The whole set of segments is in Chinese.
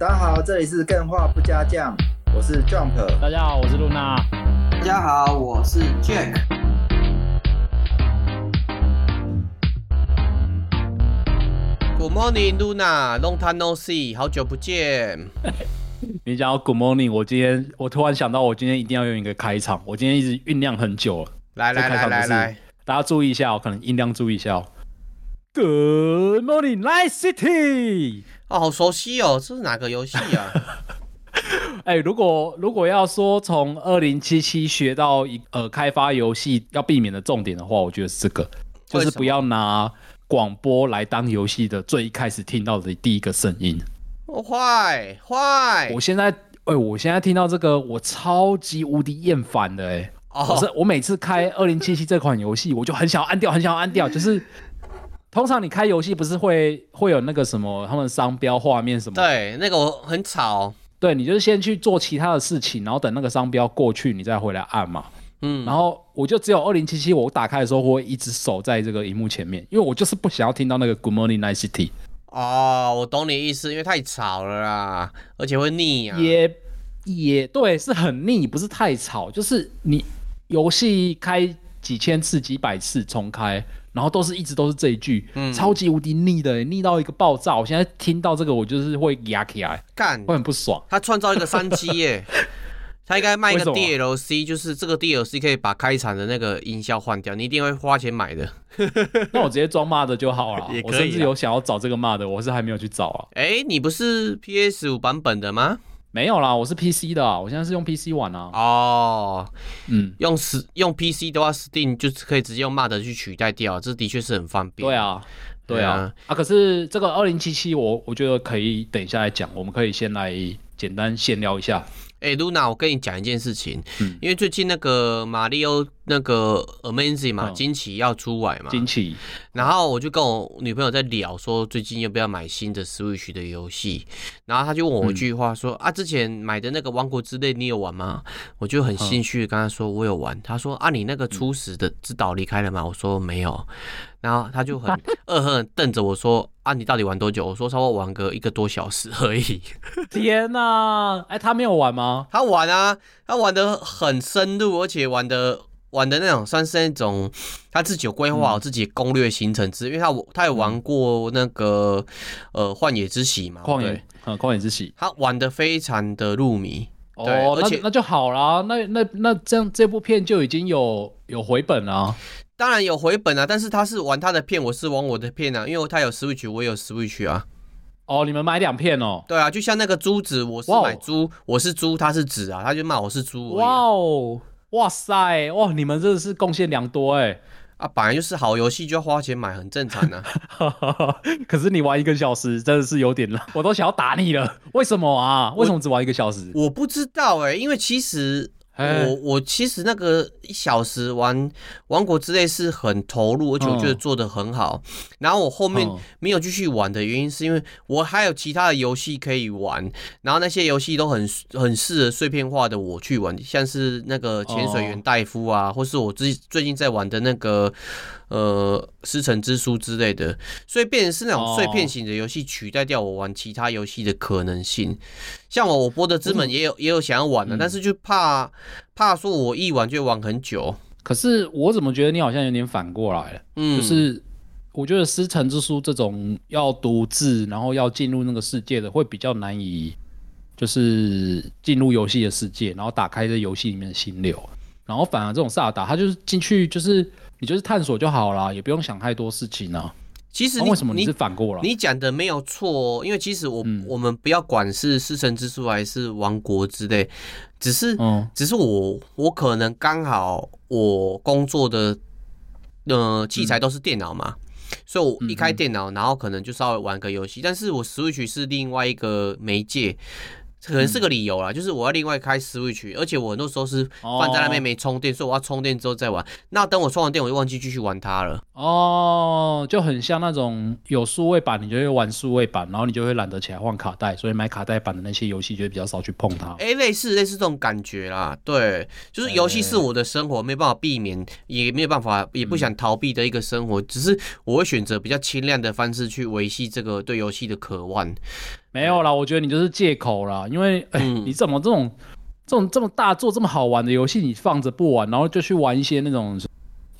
大家好，这里是更画不加酱，我是 Jump。大家好，我是露娜。大家好，我是 Jack。Good morning, Luna. Long time no see，好久不见。你讲到 Good morning，我今天我突然想到，我今天一定要用一个开场。我今天一直酝酿很久了。来来来来来，大家注意一下，哦可能音量注意一下。Good morning, Night City。哦，好熟悉哦，这是哪个游戏啊？哎、欸，如果如果要说从二零七七学到一呃开发游戏要避免的重点的话，我觉得是这个，就是不要拿广播来当游戏的最一开始听到的第一个声音。坏坏！我现在哎、欸，我现在听到这个，我超级无敌厌烦的哎、欸！哦，我是我每次开二零七七这款游戏，我就很想要按掉，很想要按掉，就是。通常你开游戏不是会会有那个什么他们商标画面什么？对，那个我很吵。对，你就是先去做其他的事情，然后等那个商标过去，你再回来按嘛。嗯，然后我就只有二零七七，我打开的时候我会一直守在这个荧幕前面，因为我就是不想要听到那个 Good Morning Night City。哦，我懂你意思，因为太吵了啦，而且会腻啊。也也对，是很腻，不是太吵，就是你游戏开几千次、几百次重开。然后都是一直都是这一句，嗯、超级无敌腻的，腻到一个爆炸。我现在听到这个，我就是会压起来，干，会很不爽。他创造一个商机耶，他应该卖一个 DLC，就是这个 DLC 可以把开场的那个音效换掉，你一定会花钱买的。那我直接装骂的就好了。我甚至有想要找这个骂的，我是还没有去找啊。哎，你不是 PS 五版本的吗？没有啦，我是 PC 的啊，我现在是用 PC 玩啊。哦，嗯，用实用 PC 的话，Steam 就是可以直接用 Mad 去取代掉，这的确是很方便。对啊，对啊，对啊，啊，可是这个二零七七，我我觉得可以等一下来讲，我们可以先来简单闲聊一下。哎，Luna，我跟你讲一件事情，嗯，因为最近那个马里奥那个 Amazing 嘛，惊奇要出来嘛，惊奇，然后我就跟我女朋友在聊，说最近要不要买新的 Switch 的游戏，然后她就问我一句话说，说、嗯、啊，之前买的那个王国之泪你有玩吗？我就很兴趣跟她说我有玩，他说啊，你那个初始的之岛离开了吗？我说没有。然后他就很 恶狠瞪着我说：“啊，你到底玩多久？”我说：“差不多玩个一个多小时而已。”天哪！哎，他没有玩吗？他玩啊，他玩的很深入，而且玩的玩的那种算是那种他自己有规划好自己攻略行程之，嗯、因为他他有玩过那个呃旷野之息嘛，旷野，嗯，旷野之息，他玩的非常的入迷。哦，而且那，那就好啦，那那那这样这部片就已经有有回本了。当然有回本啊，但是他是玩他的片，我是玩我的片啊，因为他有 Switch，我也有 Switch 啊。哦，你们买两片哦？对啊，就像那个珠子，我是买珠我是猪，他是子啊，他就骂我是猪。哇哦，哇塞，哇，你们真的是贡献良多哎！啊，本来就是好游戏就要花钱买，很正常啊。可是你玩一个小时真的是有点了，我都想要打你了。为什么啊？为什么只玩一个小时？我，我不知道哎，因为其实。我我其实那个一小时玩《王国之泪》是很投入，而且我觉得做的很好。然后我后面没有继续玩的原因，是因为我还有其他的游戏可以玩，然后那些游戏都很很适合碎片化的我去玩，像是那个潜水员戴夫啊，或是我最最近在玩的那个。呃，师承之书之类的，所以变成是那种碎片型的游戏取代掉我玩其他游戏的可能性。像我，我播的之门也有也有想要玩的，嗯、但是就怕怕说我一玩就玩很久。可是我怎么觉得你好像有点反过来了？嗯，就是我觉得师承之书这种要独自，然后要进入那个世界的，会比较难以就是进入游戏的世界，然后打开这游戏里面的心流。然后反而这种萨尔达，他就是进去就是。你就是探索就好了，也不用想太多事情呢。其实为什么你是反过来？你讲的没有错，因为其实我、嗯、我们不要管是师神之书还是王国之类，只是、嗯、只是我我可能刚好我工作的呃器材都是电脑嘛，嗯、所以我一开电脑，然后可能就稍微玩个游戏。嗯、但是我 Switch 是另外一个媒介。可能是个理由啦，嗯、就是我要另外开 Switch，而且我很多时候是放在那边没充电，哦、所以我要充电之后再玩。那等我充完电，我就忘记继续玩它了。哦，就很像那种有数位版，你就会玩数位版，然后你就会懒得起来换卡带，所以买卡带版的那些游戏就会比较少去碰它。哎、欸，类似类似这种感觉啦，对，就是游戏是我的生活，欸、没办法避免，也没有办法，也不想逃避的一个生活，嗯、只是我会选择比较轻量的方式去维系这个对游戏的渴望。没有啦，我觉得你就是借口啦，因为哎，嗯、你怎么这种这种这么大做这么好玩的游戏，你放着不玩，然后就去玩一些那种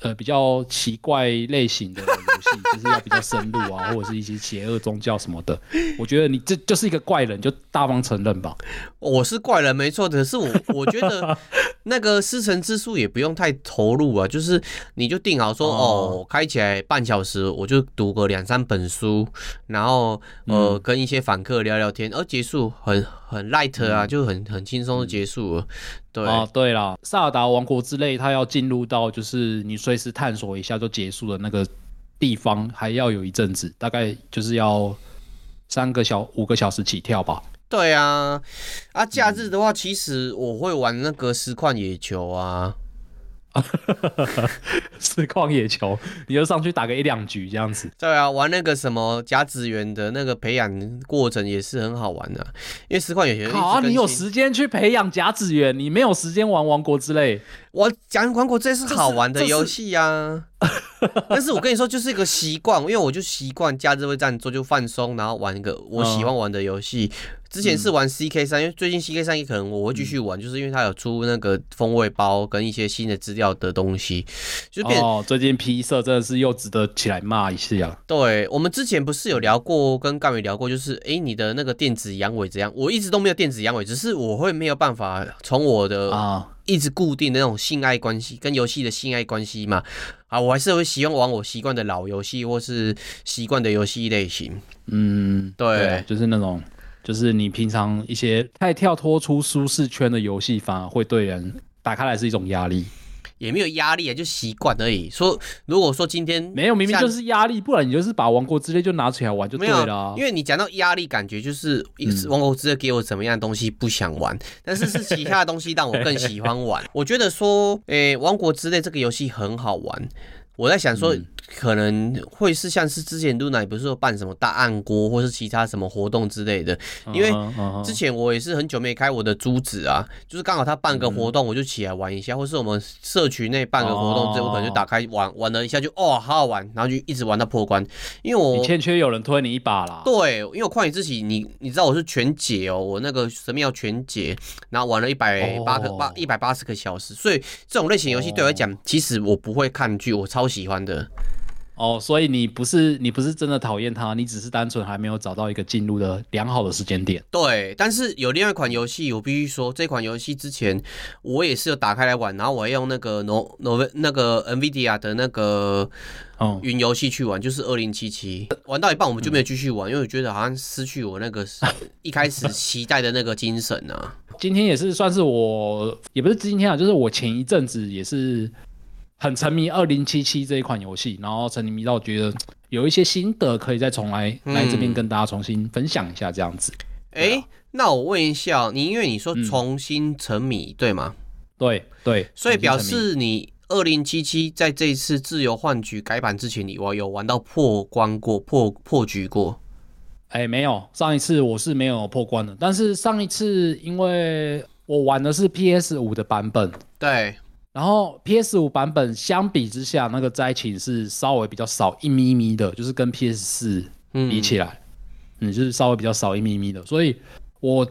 呃比较奇怪类型的游戏，就是要比较深入啊，或者是一些邪恶宗教什么的。我觉得你这就是一个怪人，就大方承认吧。我是怪人没错，可是我我觉得。那个师承之书也不用太投入啊，就是你就定好说哦，开起来半小时，我就读个两三本书，然后呃跟一些访客聊聊天，而结束很很 light 啊，就很很轻松的结束了。对哦，对了，萨尔达王国之类，它要进入到就是你随时探索一下就结束的那个地方，还要有一阵子，大概就是要三个小五个小时起跳吧。对啊，啊，假日的话，其实我会玩那个实况野球啊，实况野球，你就上去打个一两局这样子。对啊，玩那个什么甲子园的那个培养过程也是很好玩的，啊，因为实况野球好啊，你有时间去培养甲子园，你没有时间玩王国之类。我讲王国之泪是好玩的游戏啊，但是我跟你说就是一个习惯，因为我就习惯假日会这样做，就放松，然后玩一个我喜欢玩的游戏。嗯之前是玩 CK 三，因为最近 CK 三也可能我会继续玩，就是因为它有出那个风味包跟一些新的资料的东西，就变哦。最近 P 社真的是又值得起来骂一下。对，我们之前不是有聊过，跟干伟聊过，就是哎，你的那个电子阳痿怎样？我一直都没有电子阳痿，只是我会没有办法从我的啊一直固定的那种性爱关系跟游戏的性爱关系嘛啊，我还是会喜欢玩我习惯的老游戏或是习惯的游戏类型。嗯，对，对，就是那种。就是你平常一些太跳脱出舒适圈的游戏，反而会对人打开来是一种压力，也没有压力啊，就习惯而已。说如果说今天没有，明明就是压力，不然你就是把王国之泪就拿出来玩就对了啊。因为你讲到压力，感觉就是王国之泪给我怎么样的东西不想玩，但是是其他的东西让我更喜欢玩。我觉得说，诶、欸，王国之泪这个游戏很好玩。我在想说。可能会是像是之前露娜不是说办什么大暗锅，或是其他什么活动之类的，因为之前我也是很久没开我的珠子啊，就是刚好他办个活动，我就起来玩一下，或是我们社区内办个活动之后，我可能就打开玩玩了一下，就哦好好玩，然后就一直玩到破关。因为我你欠缺有人推你一把啦。对，因为我旷野之息，你你知道我是全解哦，我那个神庙全解，然后玩了一百八个八一百八十个小时，所以这种类型游戏对我来讲，其实我不会抗拒，我超喜欢的。哦，所以你不是你不是真的讨厌他，你只是单纯还没有找到一个进入的良好的时间点。对，但是有另外一款游戏，我必须说，这款游戏之前我也是有打开来玩，然后我用那个 No No 那个 NVIDIA 的那个云游戏去玩，就是二零七七，玩到一半我们就没有继续玩，嗯、因为我觉得好像失去我那个 一开始期待的那个精神啊。今天也是算是我，也不是今天啊，就是我前一阵子也是。很沉迷二零七七这一款游戏，然后沉迷到觉得有一些心得可以再重来、嗯、来这边跟大家重新分享一下这样子。哎、欸，那我问一下，你因为你说重新沉迷、嗯、对吗？对对，所以表示你二零七七在这一次自由换局改版之前，你我有玩到破关过、破破局过？哎、欸，没有，上一次我是没有破关的，但是上一次因为我玩的是 PS 五的版本，对。然后 PS 五版本相比之下，那个灾情是稍微比较少一咪咪的，就是跟 PS 四比起来，嗯，嗯，就是稍微比较少一咪咪的。所以我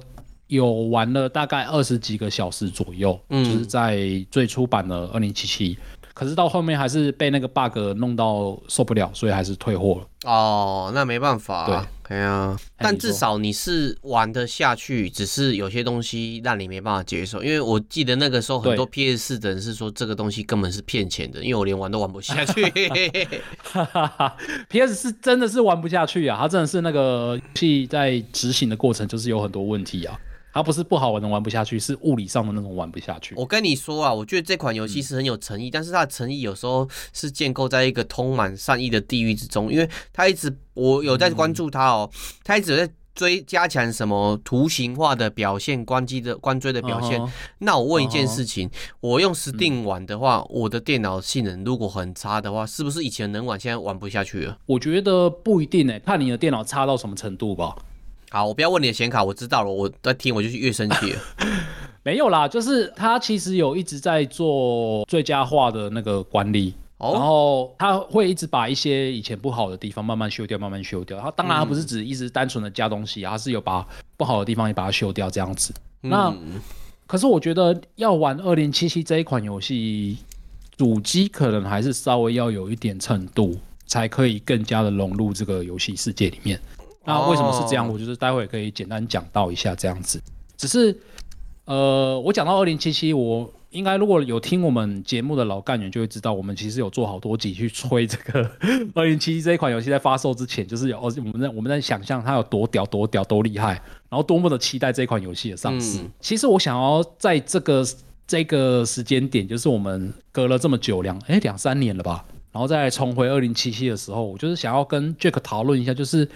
有玩了大概二十几个小时左右，嗯，就是在最初版的二零七七。可是到后面还是被那个 bug 弄到受不了，所以还是退货了。哦，那没办法。对，哎呀，但至少你是玩得下去，只是有些东西让你没办法接受。因为我记得那个时候很多 PS 四的人是说这个东西根本是骗钱的，因为我连玩都玩不下去。PS 四真的是玩不下去啊，它真的是那个游戏在执行的过程就是有很多问题啊。它不是不好玩的玩不下去，是物理上的那种玩不下去。我跟你说啊，我觉得这款游戏是很有诚意，嗯、但是它的诚意有时候是建构在一个充满善意的地狱之中，因为它一直我有在关注它哦，它、嗯、一直在追加强什么图形化的表现、关机的关追的表现。Uh -huh. 那我问一件事情，uh -huh. 我用 Steam 玩的话，uh. 我的电脑性能如果很差的话，是不是以前能玩，现在玩不下去了？我觉得不一定诶、欸，看你的电脑差到什么程度吧。好，我不要问你的显卡，我知道了。我在听，我就越生气了。没有啦，就是他其实有一直在做最佳化的那个管理。Oh? 然后他会一直把一些以前不好的地方慢慢修掉，慢慢修掉。他当然他不是只一直单纯的加东西，他是有把不好的地方也把它修掉这样子。嗯、那可是我觉得要玩二零七七这一款游戏，主机可能还是稍微要有一点程度，才可以更加的融入这个游戏世界里面。那为什么是这样？我就是待会可以简单讲到一下这样子。只是呃，我讲到二零七七，我。应该如果有听我们节目的老干员就会知道，我们其实有做好多集去吹这个 二零七七这一款游戏在发售之前，就是有我们在我们在想象它有多屌、多屌、多厉害，然后多么的期待这款游戏的上市。嗯。其实我想要在这个这个时间点，就是我们隔了这么久两哎两三年了吧，然后再重回二零七七的时候，我就是想要跟 Jack 讨论一下，就是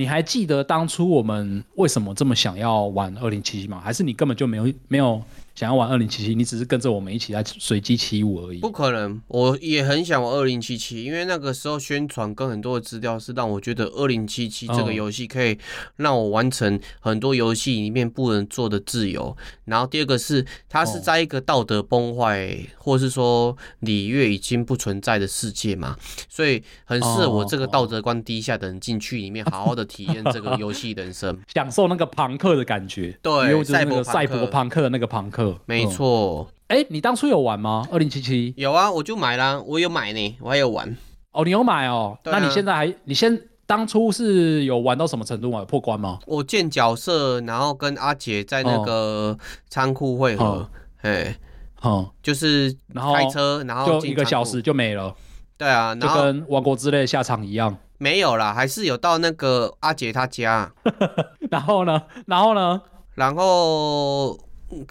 你还记得当初我们为什么这么想要玩二零七七吗？还是你根本就没有没有？想要玩二零七七，你只是跟着我们一起来随机起舞而已。不可能，我也很想玩二零七七，因为那个时候宣传跟很多的资料是让我觉得二零七七这个游戏可以让我完成很多游戏里面不能做的自由。然后第二个是，它是在一个道德崩坏，或是说礼乐已经不存在的世界嘛，所以很适合我这个道德观低下的人进去里面好好的体验这个游戏人生，享受那个朋克的感觉。对，赛博赛博朋克的那个朋克。没错，哎、嗯欸，你当初有玩吗？二零七七有啊，我就买啦，我有买呢，我还有玩。哦，你有买哦？啊、那你现在还？你先当初是有玩到什么程度啊？有破关吗？我建角色，然后跟阿杰在那个仓库汇合，哎、哦，嗯，就是然后开车，然后就一个小时就没了。对啊，就跟王国之泪下场一样。没有啦，还是有到那个阿杰他家。然后呢？然后呢？然后。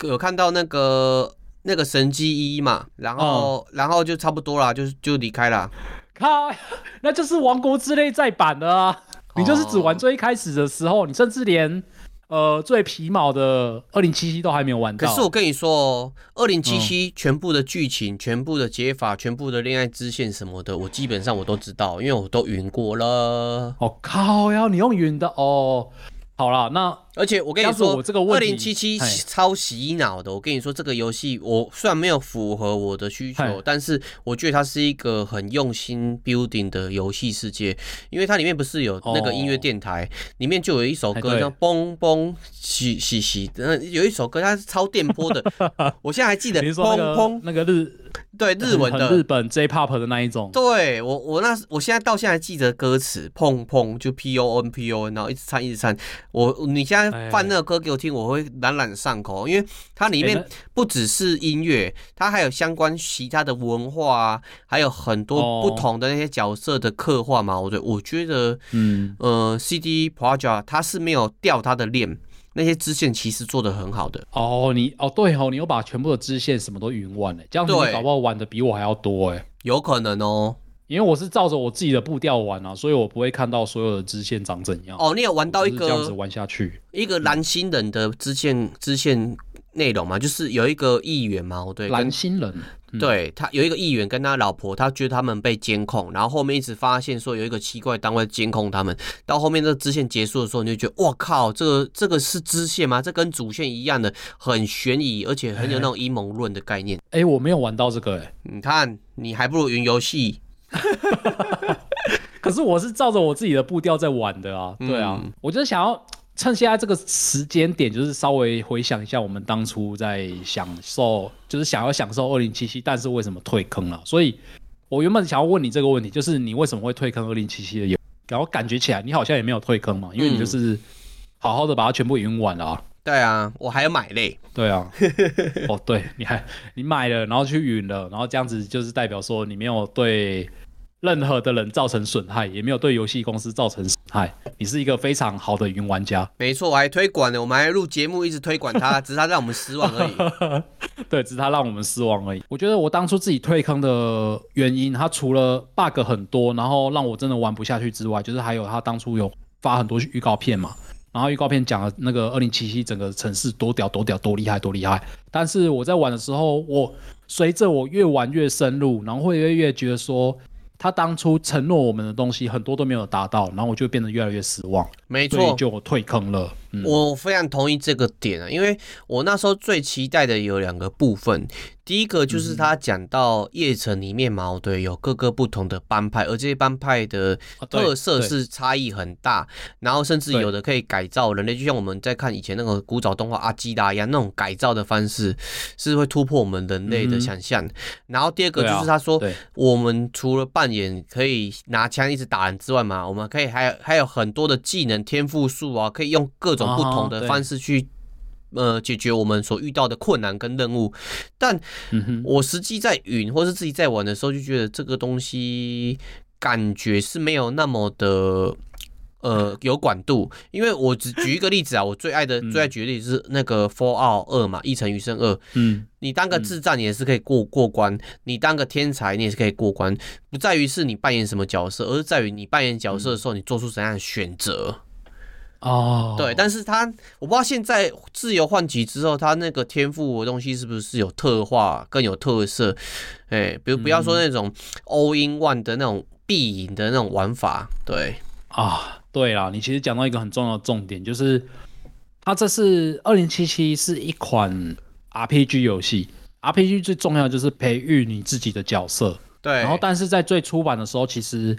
有看到那个那个神机一嘛，然后、嗯、然后就差不多啦，就就离开啦。靠，那就是王国之泪再版的啊！你就是只玩最一开始的时候，你甚至连呃最皮毛的二零七七都还没有玩到。可是我跟你说哦，二零七七全部的剧情、嗯、全部的解法、全部的恋爱支线什么的，我基本上我都知道，因为我都云过了。哦靠呀，你用云的哦。好了，那而且我跟你说，二零七七超洗脑的。我跟你说，这个游戏我虽然没有符合我的需求，但是我觉得它是一个很用心 building 的游戏世界。因为它里面不是有那个音乐电台，里面就有一首歌叫嘣嘣洗洗洗，有一首歌它是超电波的。我现在还记得嘣嘣那个日。对 日文的日本 J-Pop 的那一种，对我我那我现在到现在记得歌词，砰砰就 P O N P O N，然后一直唱一直唱。我你现在放那个歌给我听，我会朗朗上口，因为它里面不只是音乐，它还有相关其他的文化啊，还有很多不同的那些角色的刻画嘛。我觉我觉得，嗯呃，CD Project 它是没有掉它的链。那些支线其实做的很好的。哦，你哦对哦，你又把全部的支线什么都云完了，这样子你搞不好玩的比我还要多哎，有可能哦，因为我是照着我自己的步调玩啊，所以我不会看到所有的支线长怎样。哦，你有玩到一个这样子玩下去，一个蓝星人的支线支线内容嘛，就是有一个议员嘛，对，蓝星人。对，他有一个议员跟他老婆，他觉得他们被监控，然后后面一直发现说有一个奇怪单位监控他们，到后面这个支线结束的时候，你就觉得哇靠，这个这个是支线吗？这跟主线一样的，很悬疑，而且很有那种阴谋论的概念。哎、欸欸，我没有玩到这个、欸，哎，你看你还不如云游戏。可是我是照着我自己的步调在玩的啊，对啊，嗯、我就是想要。趁现在这个时间点，就是稍微回想一下我们当初在享受，就是想要享受二零七七，但是为什么退坑了啊？所以，我原本想要问你这个问题，就是你为什么会退坑二零七七的游？然后感觉起来你好像也没有退坑嘛，因为你就是好好的把它全部赢完了啊。对啊，我还要买嘞。对啊，哦，对，你还你买了，然后去云了，然后这样子就是代表说你没有对。任何的人造成损害，也没有对游戏公司造成损害。你是一个非常好的云玩家。没错，我还推广呢，我们还录节目，一直推广它，只是它让我们失望而已。对，只是它让我们失望而已。我觉得我当初自己退坑的原因，它除了 bug 很多，然后让我真的玩不下去之外，就是还有它当初有发很多预告片嘛。然后预告片讲了那个二零七七整个城市多屌多屌多厉害多厉害。但是我在玩的时候，我随着我越玩越深入，然后会越越觉得说。他当初承诺我们的东西很多都没有达到，然后我就变得越来越失望，没错，就退坑了。嗯、我非常同意这个点啊，因为我那时候最期待的有两个部分。第一个就是他讲到夜城里面嘛，嗯、对，有各个不同的帮派，而这些帮派的特色是差异很大，然后甚至有的可以改造人类，就像我们在看以前那个古早动画阿基达一样，那种改造的方式是会突破我们人类的想象。嗯、然后第二个就是他说，我们除了扮演可以拿枪一直打人之外嘛，我们可以还有还有很多的技能天赋树啊，可以用各种不同的方式去。呃，解决我们所遇到的困难跟任务，但我实际在云或是自己在玩的时候，就觉得这个东西感觉是没有那么的呃有管度。因为我只举一个例子啊，我最爱的最爱举的例子是那个《Fallout 二》嘛，《一城余生二》。嗯，你当个智障，你也是可以过过关；你当个天才，你也是可以过关。不在于是你扮演什么角色，而是在于你扮演角色的时候，你做出怎样的选择。哦，对，但是他我不知道现在自由换机之后，他那个天赋的东西是不是有特化更有特色？哎，比如不要说那种 all in one 的那种必赢的那种玩法，对。啊，对啦，你其实讲到一个很重要的重点，就是它这是二零七七是一款 RPG 游戏，RPG 最重要的就是培育你自己的角色，对，然后但是在最初版的时候，其实。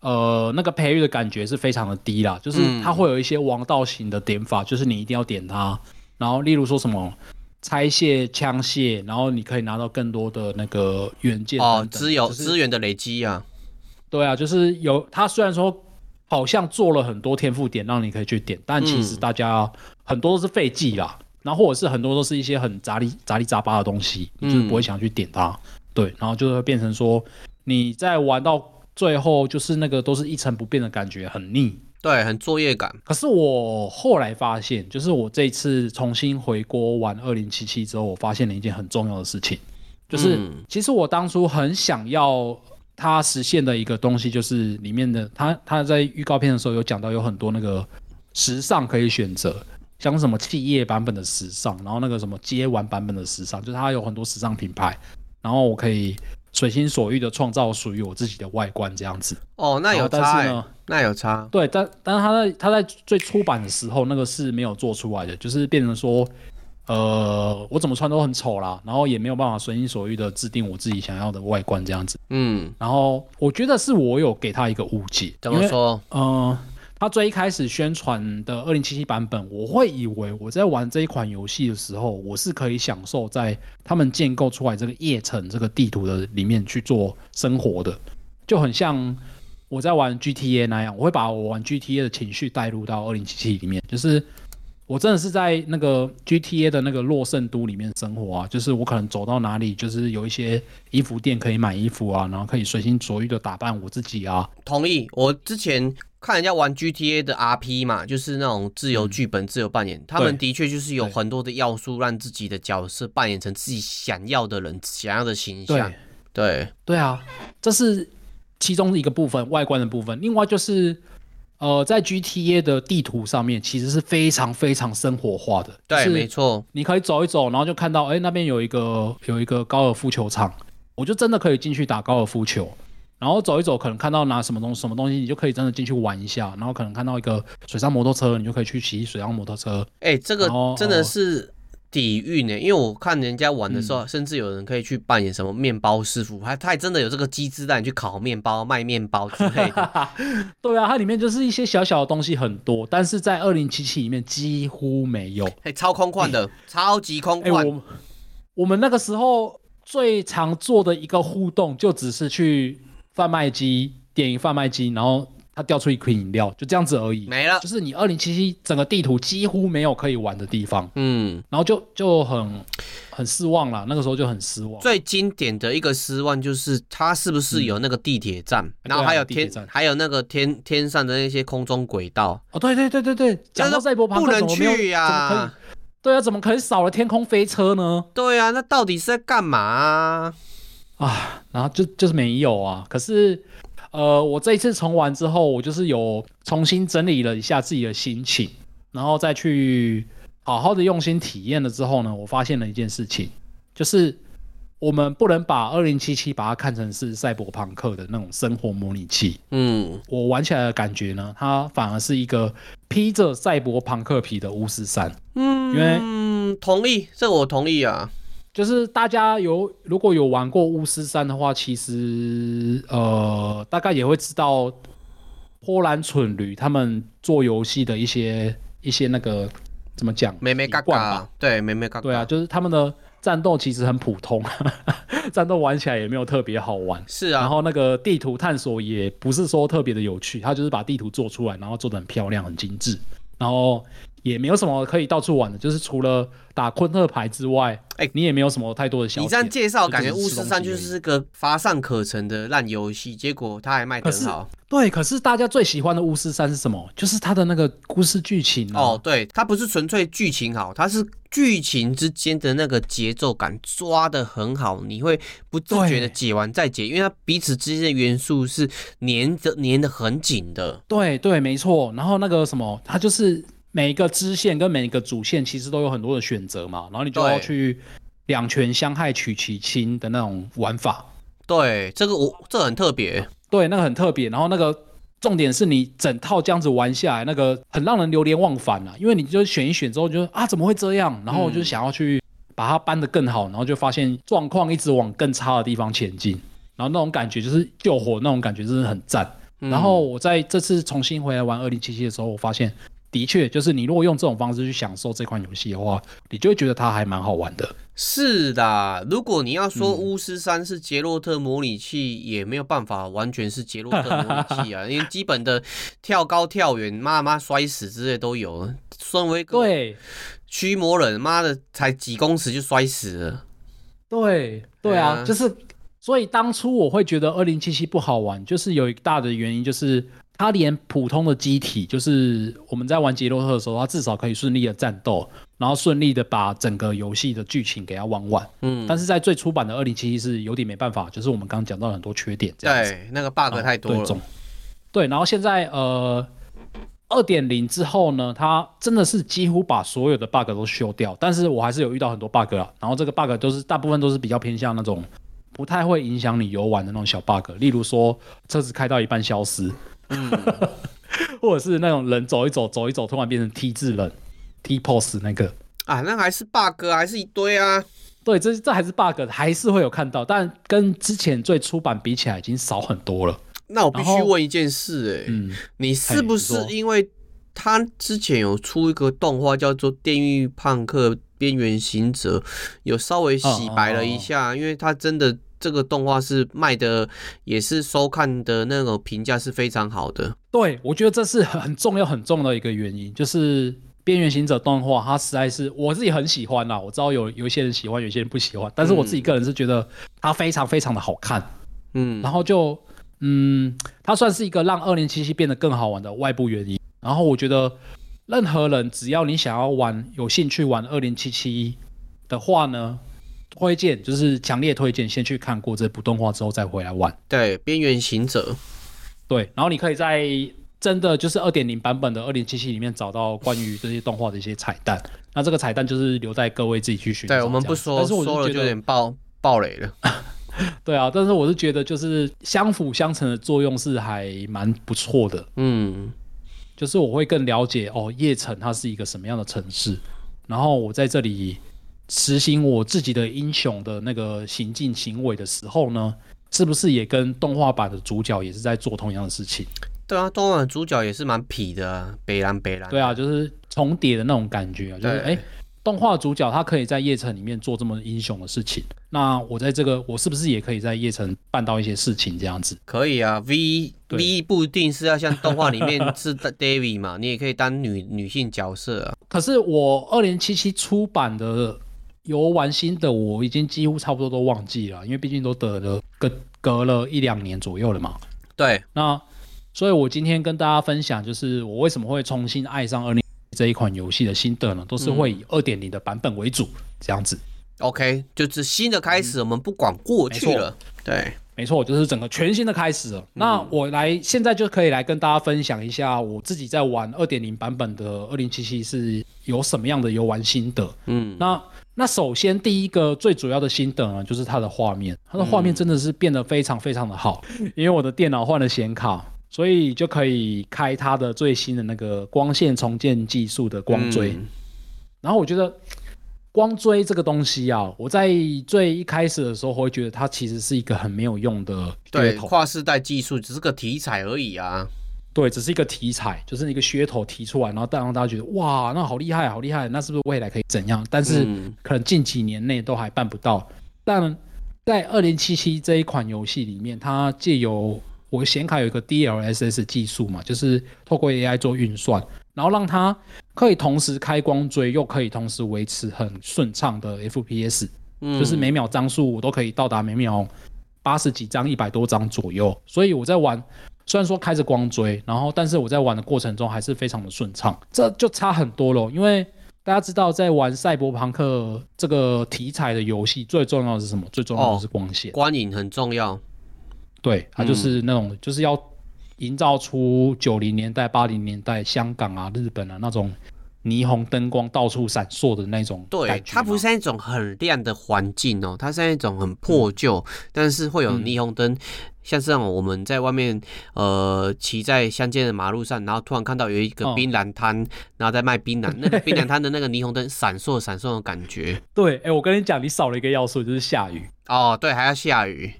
呃，那个培育的感觉是非常的低啦，就是它会有一些王道型的点法，嗯、就是你一定要点它，然后例如说什么拆卸枪械，然后你可以拿到更多的那个元件哦，资源资源的累积啊，对啊，就是有它虽然说好像做了很多天赋点让你可以去点，但其实大家很多都是废技啦，嗯、然后或者是很多都是一些很杂里杂里杂八的东西，你就是不会想去点它，嗯、对，然后就会变成说你在玩到。最后就是那个都是一成不变的感觉，很腻，对，很作业感。可是我后来发现，就是我这一次重新回锅玩二零七七之后，我发现了一件很重要的事情，就是、嗯、其实我当初很想要它实现的一个东西，就是里面的它，它在预告片的时候有讲到有很多那个时尚可以选择，像什么企业版本的时尚，然后那个什么街玩版本的时尚，就是它有很多时尚品牌，然后我可以。随心所欲的创造属于我自己的外观，这样子。哦，那有差，但是呢，那有差。对，但但是他在他在最初版的时候，那个是没有做出来的，就是变成说，呃，我怎么穿都很丑啦，然后也没有办法随心所欲的制定我自己想要的外观，这样子。嗯，然后我觉得是我有给他一个误解，怎么说？嗯。呃他最一开始宣传的二零七七版本，我会以为我在玩这一款游戏的时候，我是可以享受在他们建构出来这个夜城这个地图的里面去做生活的，就很像我在玩 GTA 那样，我会把我玩 GTA 的情绪带入到二零七七里面，就是我真的是在那个 GTA 的那个洛圣都里面生活啊，就是我可能走到哪里，就是有一些衣服店可以买衣服啊，然后可以随心所欲的打扮我自己啊。同意，我之前。看人家玩 GTA 的 RP 嘛，就是那种自由剧本、嗯、自由扮演，他们的确就是有很多的要素，让自己的角色扮演成自己想要的人、想要的形象。对对，对啊，这是其中一个部分，外观的部分。另外就是，呃，在 GTA 的地图上面，其实是非常非常生活化的。对，没错，你可以走一走，然后就看到，哎，那边有一个有一个高尔夫球场，我就真的可以进去打高尔夫球。然后走一走，可能看到拿什么东西什么东西，你就可以真的进去玩一下。然后可能看到一个水上摩托车，你就可以去骑水上摩托车。哎、欸，这个真的是底蕴呢，因为我看人家玩的时候，嗯、甚至有人可以去扮演什么面包师傅，还他还真的有这个机制让你去烤面包、卖面包之类的。对啊，它里面就是一些小小的东西很多，但是在二零七七里面几乎没有。哎，超空旷的，欸、超级空旷。我我们那个时候最常做的一个互动，就只是去。贩卖机点一贩卖机，然后它掉出一瓶饮料，就这样子而已，没了。就是你二零七七整个地图几乎没有可以玩的地方，嗯，然后就就很很失望了。那个时候就很失望。最经典的一个失望就是它是不是有那个地铁站，嗯、然后还有天，啊、还有那个天天上的那些空中轨道。哦，对对对对对，讲到赛博朋克，不能去呀、啊。对啊，怎么可以少了天空飞车呢？对啊，那到底是在干嘛啊？啊，然后就就是没有啊。可是，呃，我这一次重玩之后，我就是有重新整理了一下自己的心情。然后再去好好的用心体验了之后呢，我发现了一件事情，就是我们不能把二零七七把它看成是赛博朋克的那种生活模拟器。嗯，我玩起来的感觉呢，它反而是一个披着赛博朋克皮的巫师三。嗯，因为嗯，同意，这我同意啊。就是大家有如果有玩过巫师三的话，其实呃大概也会知道波兰蠢驴他们做游戏的一些一些那个怎么讲？眉眉角角，对，眉眉角角，对啊，就是他们的战斗其实很普通，战斗玩起来也没有特别好玩。是啊，然后那个地图探索也不是说特别的有趣，他就是把地图做出来，然后做的很漂亮、很精致，然后。也没有什么可以到处玩的，就是除了打昆特牌之外，哎、欸，你也没有什么太多的。你这样介绍，感觉巫师三就是个乏善可陈的烂游戏，结果它还卖得很好。对，可是大家最喜欢的巫师三是什么？就是它的那个故事剧情、啊、哦。对，它不是纯粹剧情好，它是剧情之间的那个节奏感抓得很好，你会不自觉的解完再解，因为它彼此之间的元素是粘着粘的很紧的。对对，没错。然后那个什么，它就是。每一个支线跟每一个主线其实都有很多的选择嘛，然后你就要去两权相害取其轻的那种玩法。对，这个我这、很特别。对，那个很特别。然后那个重点是你整套这样子玩下来，那个很让人流连忘返啊，因为你就选一选之后就啊怎么会这样？然后我就想要去把它搬得更好，然后就发现状况一直往更差的地方前进。然后那种感觉就是救火那种感觉，真的很赞。然后我在这次重新回来玩二零七七的时候，我发现。的确，就是你如果用这种方式去享受这款游戏的话，你就会觉得它还蛮好玩的。是的，如果你要说巫师三是杰洛特模拟器，嗯，也没有办法完全是杰洛特模拟器啊，因为基本的跳高、跳远、妈妈摔死之类都有。身为一个对驱魔人，妈的才几公尺就摔死了。对对啊，就是所以当初我会觉得二零七七不好玩，就是有一个大的原因就是。它连普通的机体，就是我们在玩杰洛特的时候，它至少可以顺利的战斗，然后顺利的把整个游戏的剧情给它玩完。嗯，但是在最初版的二零七七是有点没办法，就是我们刚刚讲到很多缺点这样子。对，那个 bug 太多了。对，对，然后现在呃二点零之后呢，它真的是几乎把所有的 bug 都修掉，但是我还是有遇到很多 bug 啊。然后这个 bug 都是大部分都是比较偏向那种不太会影响你游玩的那种小 bug，例如说车子开到一半消失。嗯，或者是那种人走一走，走一走，突然变成 T 字人，T pose 那个啊，那还是 bug，还是一堆啊。对，这这还是 bug，还是会有看到，但跟之前最初版比起来，已经少很多了。那我必须问一件事，欸，哎，嗯，你是不是因为他之前有出一个动画叫做《电狱判客：边缘行者》，有稍微洗白了一下，嗯，因为他真的。这个动画是卖的，也是收看的那种评价是非常好的。对，我觉得这是很重要很重要的一个原因，就是《边缘行者》动画，它实在是我自己很喜欢啦。我知道有有一些人喜欢，有些人不喜欢，但是我自己个人是觉得它非常非常的好看。嗯，然后就嗯，它算是一个让二零七七变得更好玩的外部原因。然后我觉得任何人只要你想要玩，有兴趣玩二零七七的话呢。推荐就是强烈推荐，先去看过这部动画之后再回来玩。对，边缘行者，对，然后你可以在真的就是二点零版本的二零七七里面找到关于这些动画的一些彩蛋。那这个彩蛋就是留在各位自己去寻找。对，我们不说，但是我就觉得说了就有点爆爆雷了。对啊，但是我是觉得就是相辅相成的作用是还蛮不错的。嗯，就是我会更了解哦，叶城它是一个什么样的城市，然后我在这里。实行我自己的英雄的那个行径行为的时候呢，是不是也跟动画版的主角也是在做同样的事情？对啊，动画版的主角也是蛮痞的啊，北蓝北蓝。对啊，就是重叠的那种感觉啊，就是哎，动画主角他可以在夜城里面做这么英雄的事情，那我在这个我是不是也可以在夜城办到一些事情这样子？可以啊，V V 不一定是要像动画里面 是 David 嘛，你也可以当女女性角色啊。可是我二零七七出版的。游玩心得我已经几乎差不多都忘记了，因为毕竟都得了隔隔了一两年左右了嘛。对，那所以我今天跟大家分享，就是我为什么会重新爱上二零这一款游戏的心得呢？都是会以二点零的版本为主，这样子。OK，就是新的开始，我们不管过去了。对，没错，就是整个全新的开始了。嗯、那我来现在就可以来跟大家分享一下我自己在玩二点零版本的二零七七是有什么样的游玩心得。嗯，那那首先第一个最主要的心得呢，就是它的画面，它的画面真的是变得非常非常的好。嗯、因为我的电脑换了显卡，所以就可以开它的最新的那个光线重建技术的光追。嗯、然后我觉得。光追这个东西啊，我在最一开始的时候会觉得它其实是一个很没有用的。对，跨世代技术只是个题材而已啊。对，只是一个题材，就是一个噱头提出来，然后让大家觉得哇，那好厉害，好厉害，那是不是未来可以怎样？但是可能近几年内都还办不到。嗯、但在二零七七这一款游戏里面，它借由我显卡有一个 DLSS 技术嘛，就是透过 AI 做运算。然后让它可以同时开光追，又可以同时维持很顺畅的 FPS，嗯，就是每秒张数我都可以到达每秒八十几张、一百多张左右。所以我在玩，虽然说开着光追，然后但是我在玩的过程中还是非常的顺畅，这就差很多了。因为大家知道，在玩赛博朋克这个题材的游戏，最重要的是什么？最重要的是光线，哦，光影很重要。对，它就是那种，嗯，就是要。营造出九零年代、八零年代香港啊、日本啊那种霓虹灯光到处闪烁的那种。对，它不是那种很亮的环境哦，它是那种很破旧，嗯、但是会有霓虹灯，嗯、像这样我们在外面呃骑在乡间的马路上，然后突然看到有一个槟榔摊，哦、然后在卖槟榔，那个 槟榔摊的那个霓虹灯闪烁闪烁的感觉。对，哎、欸，我跟你讲，你少了一个要素，就是下雨。哦，对，还要下雨。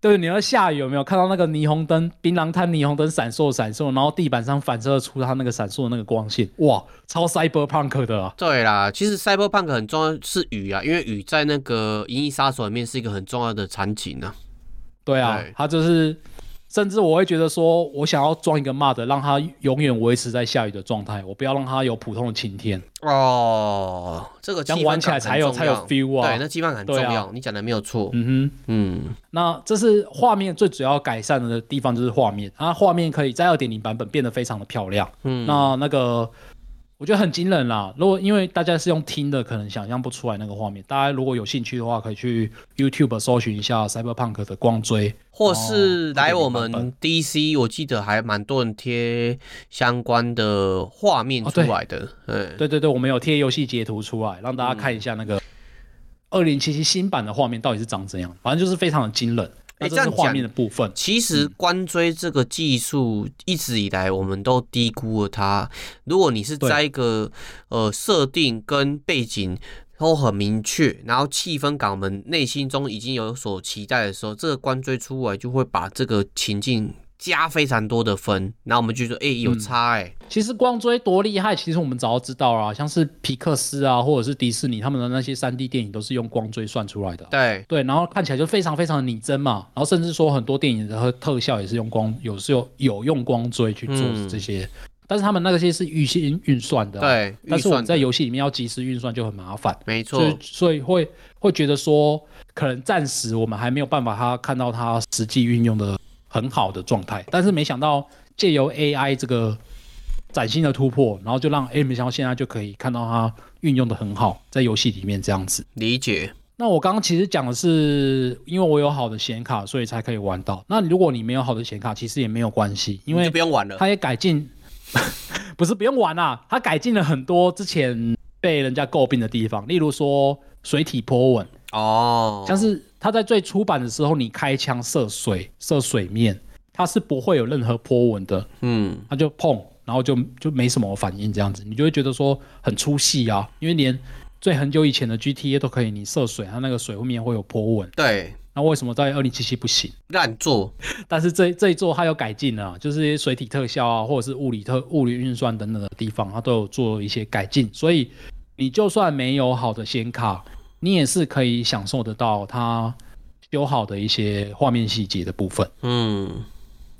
对，你要下雨有没有看到那个霓虹灯？槟榔摊霓虹灯闪烁闪烁，然后地板上反射出它那个闪烁的那个光线，哇，超 cyberpunk 的啊！对啦，其实 cyberpunk 很重要是雨啊，因为雨在那个《银翼杀手》里面是一个很重要的场景呢、啊。对啊，对它就是。甚至我会觉得说，我想要装一个 mod，让它永远维持在下雨的状态，我不要让它有普通的晴天。哦，这个这样玩起来才有才有 feel 啊！对，那基本上很重要。啊、你讲的没有错。嗯哼，嗯，那这是画面最主要改善的地方，就是画面。它画面可以在二点零版本变得非常的漂亮。嗯，那那个。我觉得很惊人啦！如果因为大家是用听的，可能想象不出来那个画面。大家如果有兴趣的话，可以去 YouTube 搜寻一下 Cyberpunk 的光追，或是来我们 DC，我记得还蛮多人贴相关的画面出来的。哦、对，对对对，我们有贴游戏截图出来，让大家看一下那个二零七七新版的画面到底是长怎样。反正就是非常的惊人。哎，这样画面的部分。其实光追这个技术一直以来我们都低估了它。如果你是在一个呃设定跟背景都很明确，然后气氛感我们内心中已经有所期待的时候，这个光追出来就会把这个情境。加非常多的分，然后我们就说，哎、欸，有差哎、欸嗯。其实光追多厉害，其实我们早就知道啊，像是皮克斯啊，或者是迪士尼他们的那些三 D 电影都是用光追算出来的。对对，然后看起来就非常非常的拟真嘛，然后甚至说很多电影的特效也是用光，有时候有用光追去做这些，嗯、但是他们那些是预先运算的、啊。对，但是我们在游戏里面要及时运算就很麻烦。没错，所以所以会会觉得说，可能暂时我们还没有办法他看到他实际运用的。很好的状态，但是没想到借由 AI 这个崭新的突破，然后就让 A 没想到现在就可以看到它运用的很好，在游戏里面这样子理解。那我刚刚其实讲的是，因为我有好的显卡，所以才可以玩到。那如果你没有好的显卡，其实也没有关系，因为不用玩了。它也改进，不是不用玩啊，它改进了很多之前被人家诟病的地方，例如说水体波纹哦，像是。它在最初版的时候，你开枪射水射水面，它是不会有任何波纹的，嗯，它就碰，然后就就没什么反应，这样子，你就会觉得说很出戏啊，因为连最很久以前的 GTA 都可以，你射水，它那个水后面会有波纹，对，那为什么在二零七七不行？乱做，但是这这一座它有改进了，就是一些水体特效啊，或者是物理特物理运算等等的地方，它都有做一些改进，所以你就算没有好的显卡。你也是可以享受得到它修好的一些画面细节的部分。嗯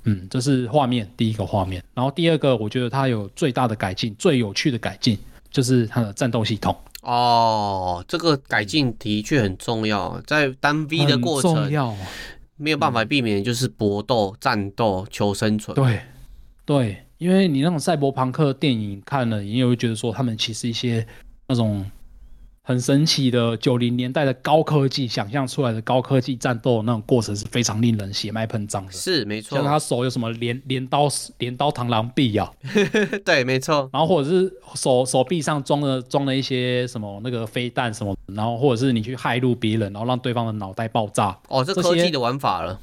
嗯，这是画面第一个画面，然后第二个，我觉得它有最大的改进、最有趣的改进，就是它的战斗系统。哦，这个改进的确很重要，在单 V 的过程，重要，没有办法避免，就是搏斗、战斗、求生存。对对，因为你那种赛博朋克电影看了，你也会觉得说，他们其实一些那种。很神奇的九零年代的高科技，想象出来的高科技战斗那种过程是非常令人血脉喷张的。是没错，像他手有什么镰镰刀镰刀螳螂臂啊？对，没错。然后或者是手手臂上装了装了一些什么那个飞弹什么，然后或者是你去骇入别人，然后让对方的脑袋爆炸。哦，这科技的玩法了。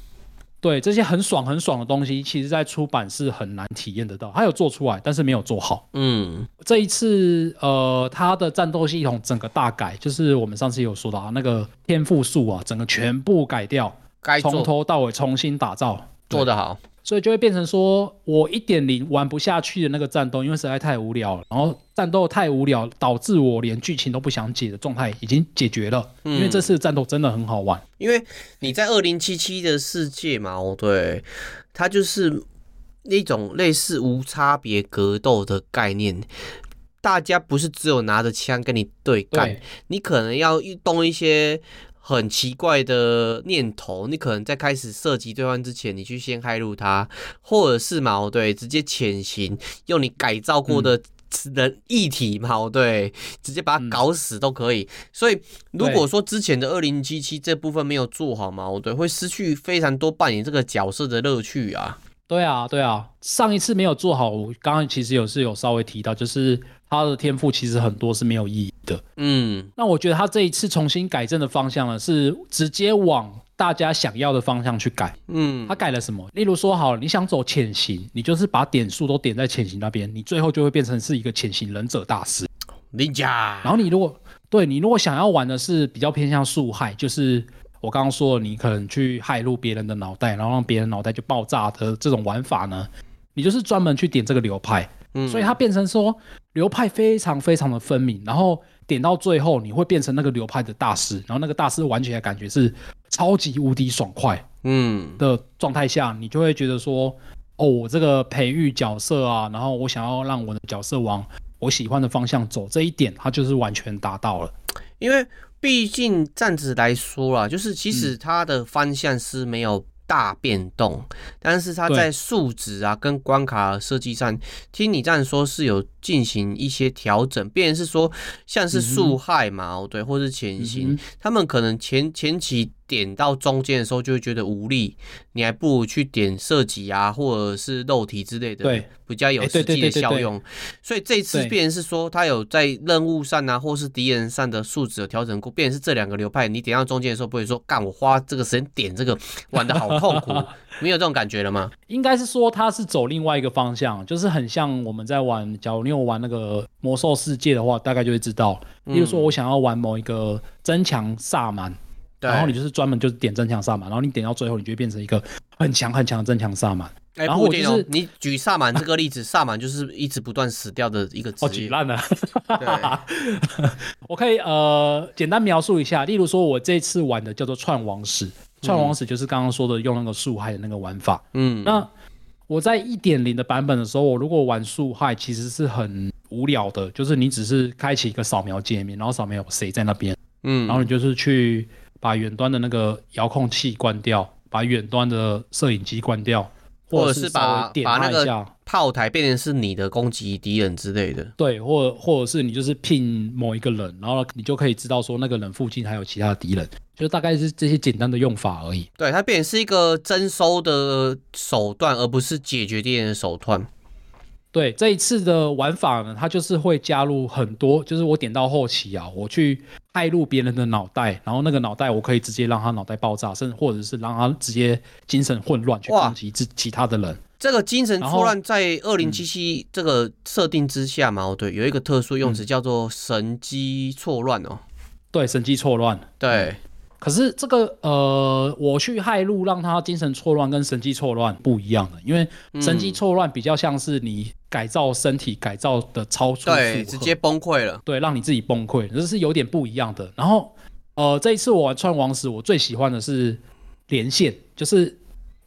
对，这些很爽很爽的东西，其实在出版是很难体验得到。他有做出来，但是没有做好。嗯，这一次呃，他的战斗系统整个大改，就是我们上次有说到啊，那个天赋树啊，整个全部改掉，从头到尾重新打造，做得好。所以就会变成说，我一点零玩不下去的那个战斗，因为实在太无聊了。然后战斗太无聊，导致我连剧情都不想解的状态已经解决了。嗯，因为这次的战斗真的很好玩。因为你在二零七七的世界嘛，哦，对，它就是那种类似无差别格斗的概念。大家不是只有拿着枪跟你对干，对，你可能要动一些。很奇怪的念头，你可能在开始射击对方之前，你去先害入他，或者是矛，对，直接潜行，用你改造过的人一体矛，对，直接把他搞死都可以。所以，如果说之前的二零七七这部分没有做好矛，对，会失去非常多扮演这个角色的乐趣啊。对啊，对啊，上一次没有做好，我刚刚其实有是有稍微提到，就是他的天赋其实很多是没有意义的。嗯，那我觉得他这一次重新改正的方向呢，是直接往大家想要的方向去改。嗯，他改了什么？例如说，好，你想走潜行，你就是把点数都点在潜行那边，你最后就会变成是一个潜行忍者大师。林家。然后你如果对你如果想要玩的是比较偏向术害，就是。我刚刚说，你可能去害入别人的脑袋，然后让别人脑袋就爆炸的这种玩法呢，你就是专门去点这个流派，嗯，所以它变成说流派非常非常的分明，然后点到最后你会变成那个流派的大师，然后那个大师玩起来感觉是超级无敌爽快，嗯。的状态下，你就会觉得说，哦，我这个培育角色啊，然后我想要让我的角色往我喜欢的方向走，这一点它就是完全达到了，因为。毕竟这样子来说啦，就是其实它的方向是没有大变动，嗯、但是它在数值啊跟关卡设计上，听你这样说是有进行一些调整，变成是说像是速害嘛，哦、嗯、对，或是潜行，嗯、他们可能前前期。点到中间的时候就会觉得无力，你还不如去点射击啊，或者是肉体之类的，对，比较有实际的效用。所以这次变是说，他有在任务上啊，或是敌人上的数值有调整过，变是这两个流派，你点到中间的时候不会说，干我花这个时间点这个玩的好痛苦，没有这种感觉了吗？应该是说他是走另外一个方向，就是很像我们在玩，假如你有玩那个魔兽世界的话，大概就会知道，例如说我想要玩某一个增强萨满。然后你就是专门就是点增强萨满，然后你点到最后，你就会变成一个很强很强的增强萨满。然后我就是你举萨满这个例子，萨满就是一直不断死掉的一个职业。哦，举烂了。对，我可以呃简单描述一下，例如说我这次玩的叫做串王史，串王史就是刚刚说的用那个树害的那个玩法。嗯，那我在一点零的版本的时候，我如果玩树害，其实是很无聊的，就是你只是开启一个扫描界面，然后扫描有谁在那边，嗯，然后你就是去。把远端的那个遥控器关掉，把远端的摄影机关掉，或者是把点把那个炮台变成是你的攻击敌人之类的。对，或或者是你就是聘某一个人，然后你就可以知道说那个人附近还有其他的敌人，就大概是这些简单的用法而已。对，它变成是一个征收的手段，而不是解决敌人的手段。对，这一次的玩法呢，它就是会加入很多，就是我点到后期啊，我去骇入别人的脑袋，然后那个脑袋我可以直接让他脑袋爆炸，甚至或者是让他直接精神混乱去攻击其其他的人。这个精神错乱在二零七七这个设定之下嘛，哦、嗯，对，有一个特殊用词叫做神机错乱哦。对，神机错乱，对。嗯可是这个呃，我去骇入让他精神错乱，跟神机错乱不一样的，因为神机错乱比较像是你改造身体改造的超出，对，直接崩溃了，对，让你自己崩溃，这是有点不一样的。然后呃，这一次我玩串王时，我最喜欢的是连线，就是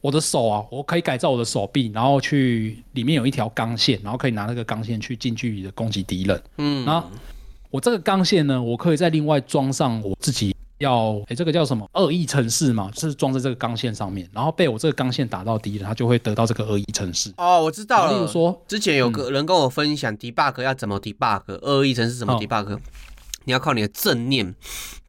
我的手啊，我可以改造我的手臂，然后去里面有一条钢线，然后可以拿那个钢线去近距离的攻击敌人。嗯，然后我这个钢线呢，我可以在另外装上我自己。要哎，这个叫什么恶意城市嘛？就是装在这个钢线上面，然后被我这个钢线打到敌人，他就会得到这个恶意城市。哦，我知道了。例如说，之前有个人跟我分享 debug 要怎么 debug，恶意城市怎么 debug。你要靠你的正念。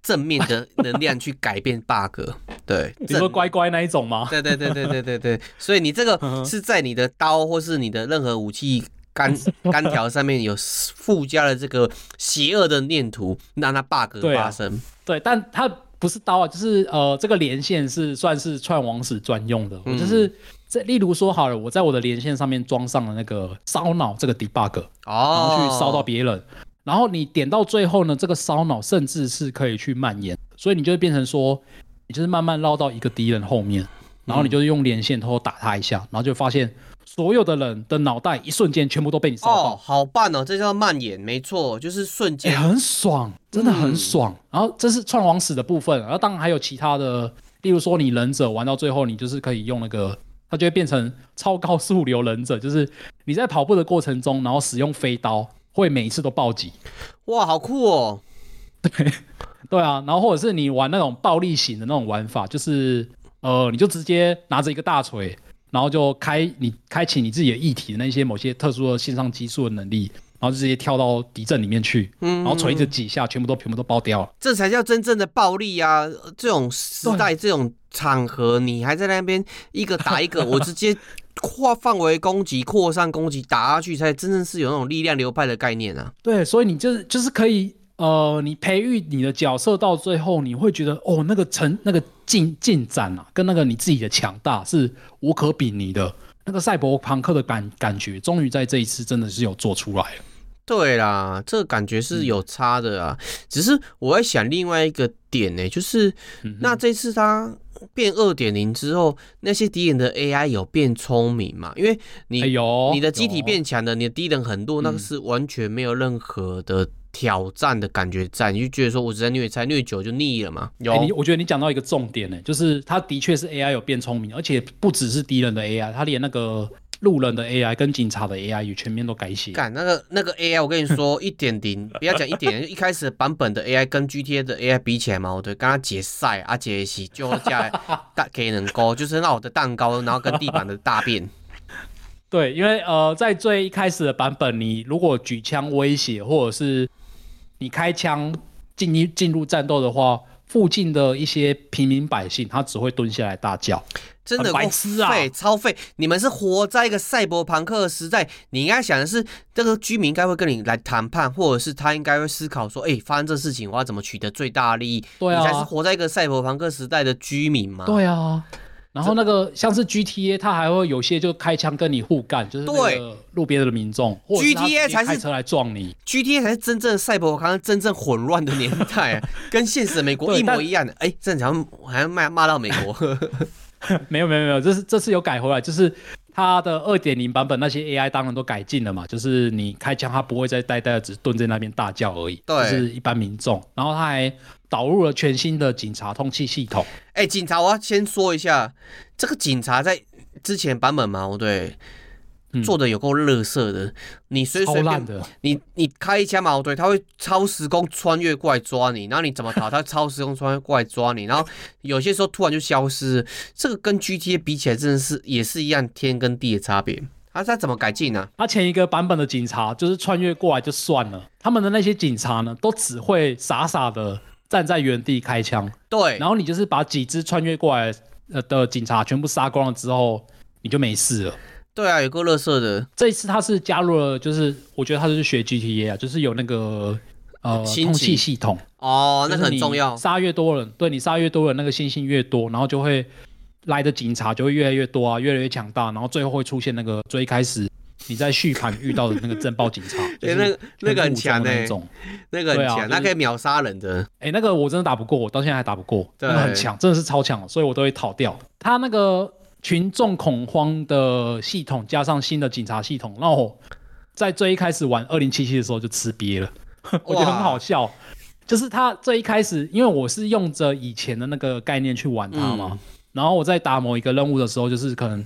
正面的能量去改变 bug，对，你说乖乖那一种吗？对对对对对对对，所以你这个是在你的刀或是你的任何武器杆杆 条上面有附加了这个邪恶的念图，让它 bug 发生。对，啊、对，但它不是刀啊，就是呃，这个连线是算是串网史专用的，嗯、就是这例如说好了，我在我的连线上面装上了那个烧脑这个 debug，哦，然后去烧到别人。然后你点到最后呢，这个烧脑甚至是可以去蔓延，所以你就会变成说，你就是慢慢绕到一个敌人后面，然后你就是用连线偷偷打他一下，然后就发现所有的人的脑袋一瞬间全部都被你烧爆。哦，好棒哦，这叫蔓延，没错，就是瞬间，很爽，真的很爽。嗯、然后这是串网死的部分，然后当然还有其他的，例如说你忍者玩到最后，你就是可以用那个，它就会变成超高速流忍者，就是你在跑步的过程中，然后使用飞刀。会每一次都暴击，哇，好酷哦！对，对啊，然后或者是你玩那种暴力型的那种玩法，就是呃，你就直接拿着一个大锤，然后就开你开启你自己的异体的那些某些特殊的线上激素的能力，然后就直接跳到敌阵里面去，嗯，然后锤子几下，全部都全部都爆掉了，这才叫真正的暴力啊！这种时代，这种场合，你还在那边一个打一个，我直接。跨范围攻击、扩散攻击打下去，才真正是有那种力量流派的概念啊！对，所以你就是就是可以，呃，你培育你的角色到最后，你会觉得哦，那个成那个进进展啊，跟那个你自己的强大是无可比拟的。那个赛博朋克的感感觉，终于在这一次真的是有做出来了。对啦，这个感觉是有差的啊。嗯、只是我在想另外一个点呢、欸，就是、嗯、那这次他。变二点零之后，那些敌人的 AI 有变聪明嘛？因为你、哎、你的机体变强了，你的敌人很多，那个是完全没有任何的挑战的感觉在，你就觉得说我只在虐菜虐久就腻了嘛。有，欸、我觉得你讲到一个重点呢，就是他的确是 AI 有变聪明，而且不只是敌人的 AI，他连那个。路人的 AI 跟警察的 AI 也全面都改写。干那个那个 AI，我跟你说一点零，不要讲一点，一开始版本的 AI 跟 GTA 的 AI 比起来嘛，我对，刚刚解赛啊解析就加大给人高，就是那我的蛋糕，然后跟地板的大便。对，因为呃，在最一开始的版本，你如果举枪威胁，或者是你开枪进一进入战斗的话，附近的一些平民百姓他只会蹲下来大叫。真的白痴啊！超废！你们是活在一个赛博朋克的时代，你应该想的是，这个居民应该会跟你来谈判，或者是他应该会思考说，哎、欸，发生这事情，我要怎么取得最大利益？对啊，你才是活在一个赛博朋克时代的居民嘛。对啊。然后那个像是 GTA，它还会有些就开枪跟你互干，就是那个路边的民众。GTA 才是开车来撞你，GTA 才是真正的赛博朋克真正混乱的年代，啊，跟现实的美国一模一样的。哎，正常还要骂骂到美国。没有没有没有，这是这次有改回来，就是它的二点零版本那些 AI 当然都改进了嘛，就是你开枪它不会再呆呆的只蹲在那边大叫而已，对，就是一般民众。然后它还导入了全新的警察通缉系统。哎，警察我要先说一下，这个警察在之前版本嘛，对。做的有够乐色的，你随随便的，你你开一枪嘛，对，他会超时空穿越过来抓你，然后你怎么逃，他超时空穿越过来抓你，然后有些时候突然就消失，这个跟 GTA 比起来真的是也是一样天跟地的差别。他他怎么改进呢？他前一个版本的警察就是穿越过来就算了，他们的那些警察呢，都只会傻傻的站在原地开枪，对，然后你就是把几只穿越过来呃的警察全部杀光了之后，你就没事了。对啊，有个乐色的。这一次他是加入了，就是我觉得他是学 GTA 啊，就是有那个呃通气系统哦，那很重要。杀越多人，对你杀越多人，那个星星越多，然后就会来的警察就会越来越多啊，越来越强大，然后最后会出现那个最开始你在续盘遇到的那个震爆警察，哎，那个那个很强的那种，那个很强，那可以秒杀人的。哎，那个我真的打不过，我到现在还打不过，那个很强，真的是超强，所以我都会逃掉。他那个。群众恐慌的系统加上新的警察系统，让我在最一开始玩二零七七的时候就吃瘪了，我觉得很好笑。就是他最一开始，因为我是用着以前的那个概念去玩它嘛，嗯、然后我在打某一个任务的时候，就是可能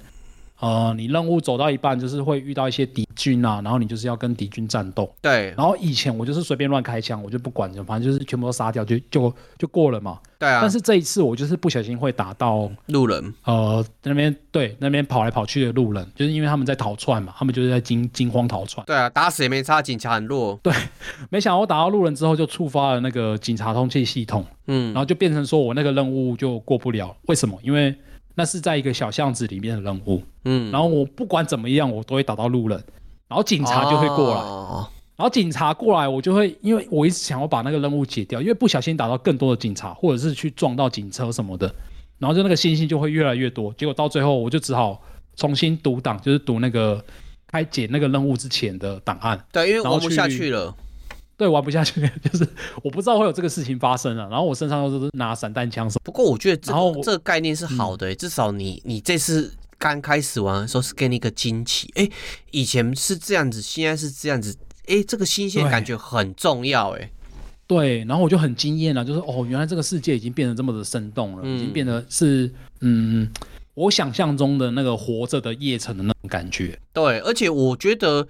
呃，你任务走到一半，就是会遇到一些敌军啊，然后你就是要跟敌军战斗。对。然后以前我就是随便乱开枪，我就不管，反正就是全部都杀掉，就就就过了嘛。对啊。但是这一次我就是不小心会打到路人，呃，那边对那边跑来跑去的路人，就是因为他们在逃窜嘛，他们就是在惊惊慌逃窜。对啊，打死也没差，警察很弱。对，没想到我打到路人之后就触发了那个警察通缉系统，嗯，然后就变成说我那个任务就过不了。为什么？因为那是在一个小巷子里面的任务，嗯，然后我不管怎么样，我都会打到路人，然后警察就会过来，哦、然后警察过来，我就会因为我一直想要把那个任务解掉，因为不小心打到更多的警察，或者是去撞到警车什么的，然后就那个星星就会越来越多，结果到最后我就只好重新读档，就是读那个开解那个任务之前的档案，对，因为我不下去了。对，玩不下去，就是我不知道会有这个事情发生啊。然后我身上都是拿散弹枪什么。不过我觉得这个、然后这个概念是好的、欸嗯，至少你你这次刚开始玩的时候是给你一个惊奇。哎，以前是这样子，现在是这样子，哎，这个新鲜感觉很重要、欸。哎，对，然后我就很惊艳了，就是哦，原来这个世界已经变得这么的生动了，嗯、已经变得是嗯，我想象中的那个活着的夜城的那种感觉。对，而且我觉得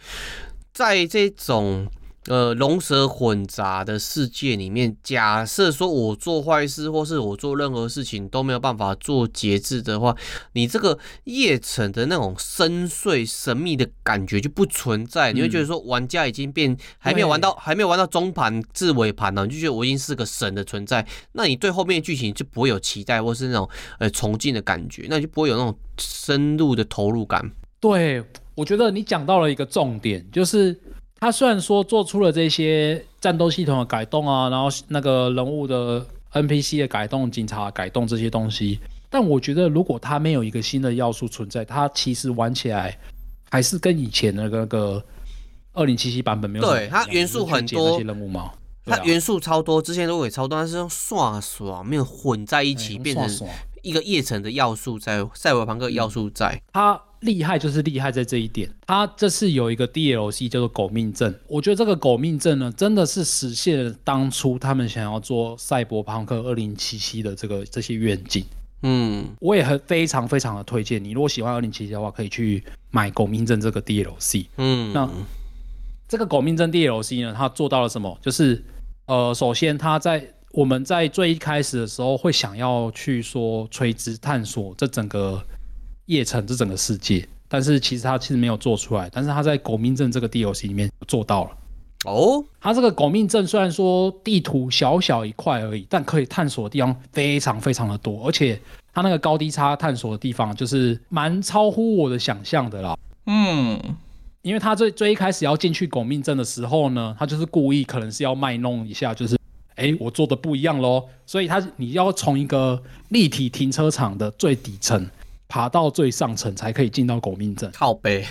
在这种。呃，龙蛇混杂的世界里面，假设说我做坏事，或是我做任何事情都没有办法做节制的话，你这个夜城的那种深邃神秘的感觉就不存在。你会觉得说，玩家已经变，还没有玩到，还没有玩到中盘至尾盘呢，你就觉得我已经是个神的存在。那你对后面的剧情就不会有期待，或是那种呃崇敬的感觉，那你就不会有那种深入的投入感。对，我觉得你讲到了一个重点，就是。他虽然说做出了这些战斗系统的改动啊，然后那个人物的 NPC 的改动、警察改动这些东西，但我觉得如果他没有一个新的要素存在，他其实玩起来还是跟以前的那个二零七七版本没有。对，它元素很多，那些任务吗？它元素超多，之前都会超多，但是用刷刷没有混在一起，变成一个夜城的要素在赛博朋克要素在它。厉害就是厉害在这一点，它这次有一个 DLC 叫做“狗命症”，我觉得这个“狗命症”呢，真的是实现了当初他们想要做《赛博朋克2077》的这个这些愿景。嗯，我也很非常非常的推荐你，如果喜欢2077的话，可以去买“狗命症”这个 DLC。嗯，那这个“狗命症 ”DLC 呢，它做到了什么？就是呃，首先它在我们在最一开始的时候会想要去说垂直探索这整个。夜城这整个世界，但是其实他其实没有做出来，但是他在狗命镇这个 DLC 里面做到了。哦，他这个狗命镇虽然说地图小小一块而已，但可以探索的地方非常非常的多，而且他那个高低差探索的地方就是蛮超乎我的想象的啦。嗯，因为他最最一开始要进去狗命镇的时候呢，他就是故意可能是要卖弄一下，就是哎我做的不一样喽，所以他你要从一个立体停车场的最底层。爬到最上层才可以进到狗命镇，靠背。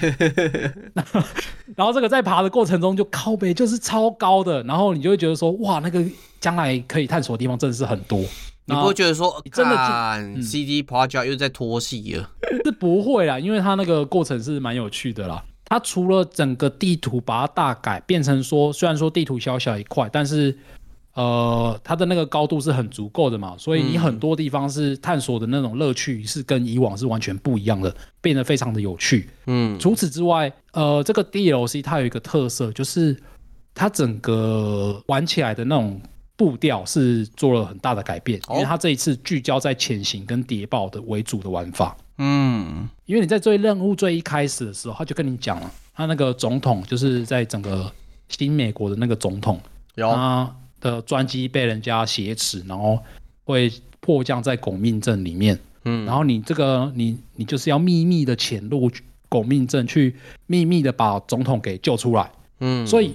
然后这个在爬的过程中就靠背，就是超高的，然后你就会觉得说，哇，那个将来可以探索的地方真的是很多。你不会觉得说，真的看 CD Project 又在拖戏了？是不会啦，因为它那个过程是蛮有趣的啦。它除了整个地图把它大改，变成说，虽然说地图小小一块，但是。呃，它的那个高度是很足够的嘛，所以你很多地方是探索的那种乐趣是跟以往是完全不一样的，变得非常的有趣。嗯，除此之外，呃，这个 DLC 它有一个特色，就是它整个玩起来的那种步调是做了很大的改变，因为它这一次聚焦在潜行跟谍报的为主的玩法。嗯，因为你在做任务最一开始的时候，他就跟你讲了，他那个总统就是在整个新美国的那个总统，有啊。的专机被人家挟持，然后会迫降在狗命镇里面。嗯，然后你这个你你就是要秘密的潜入狗命镇，去秘密的把总统给救出来。嗯，所以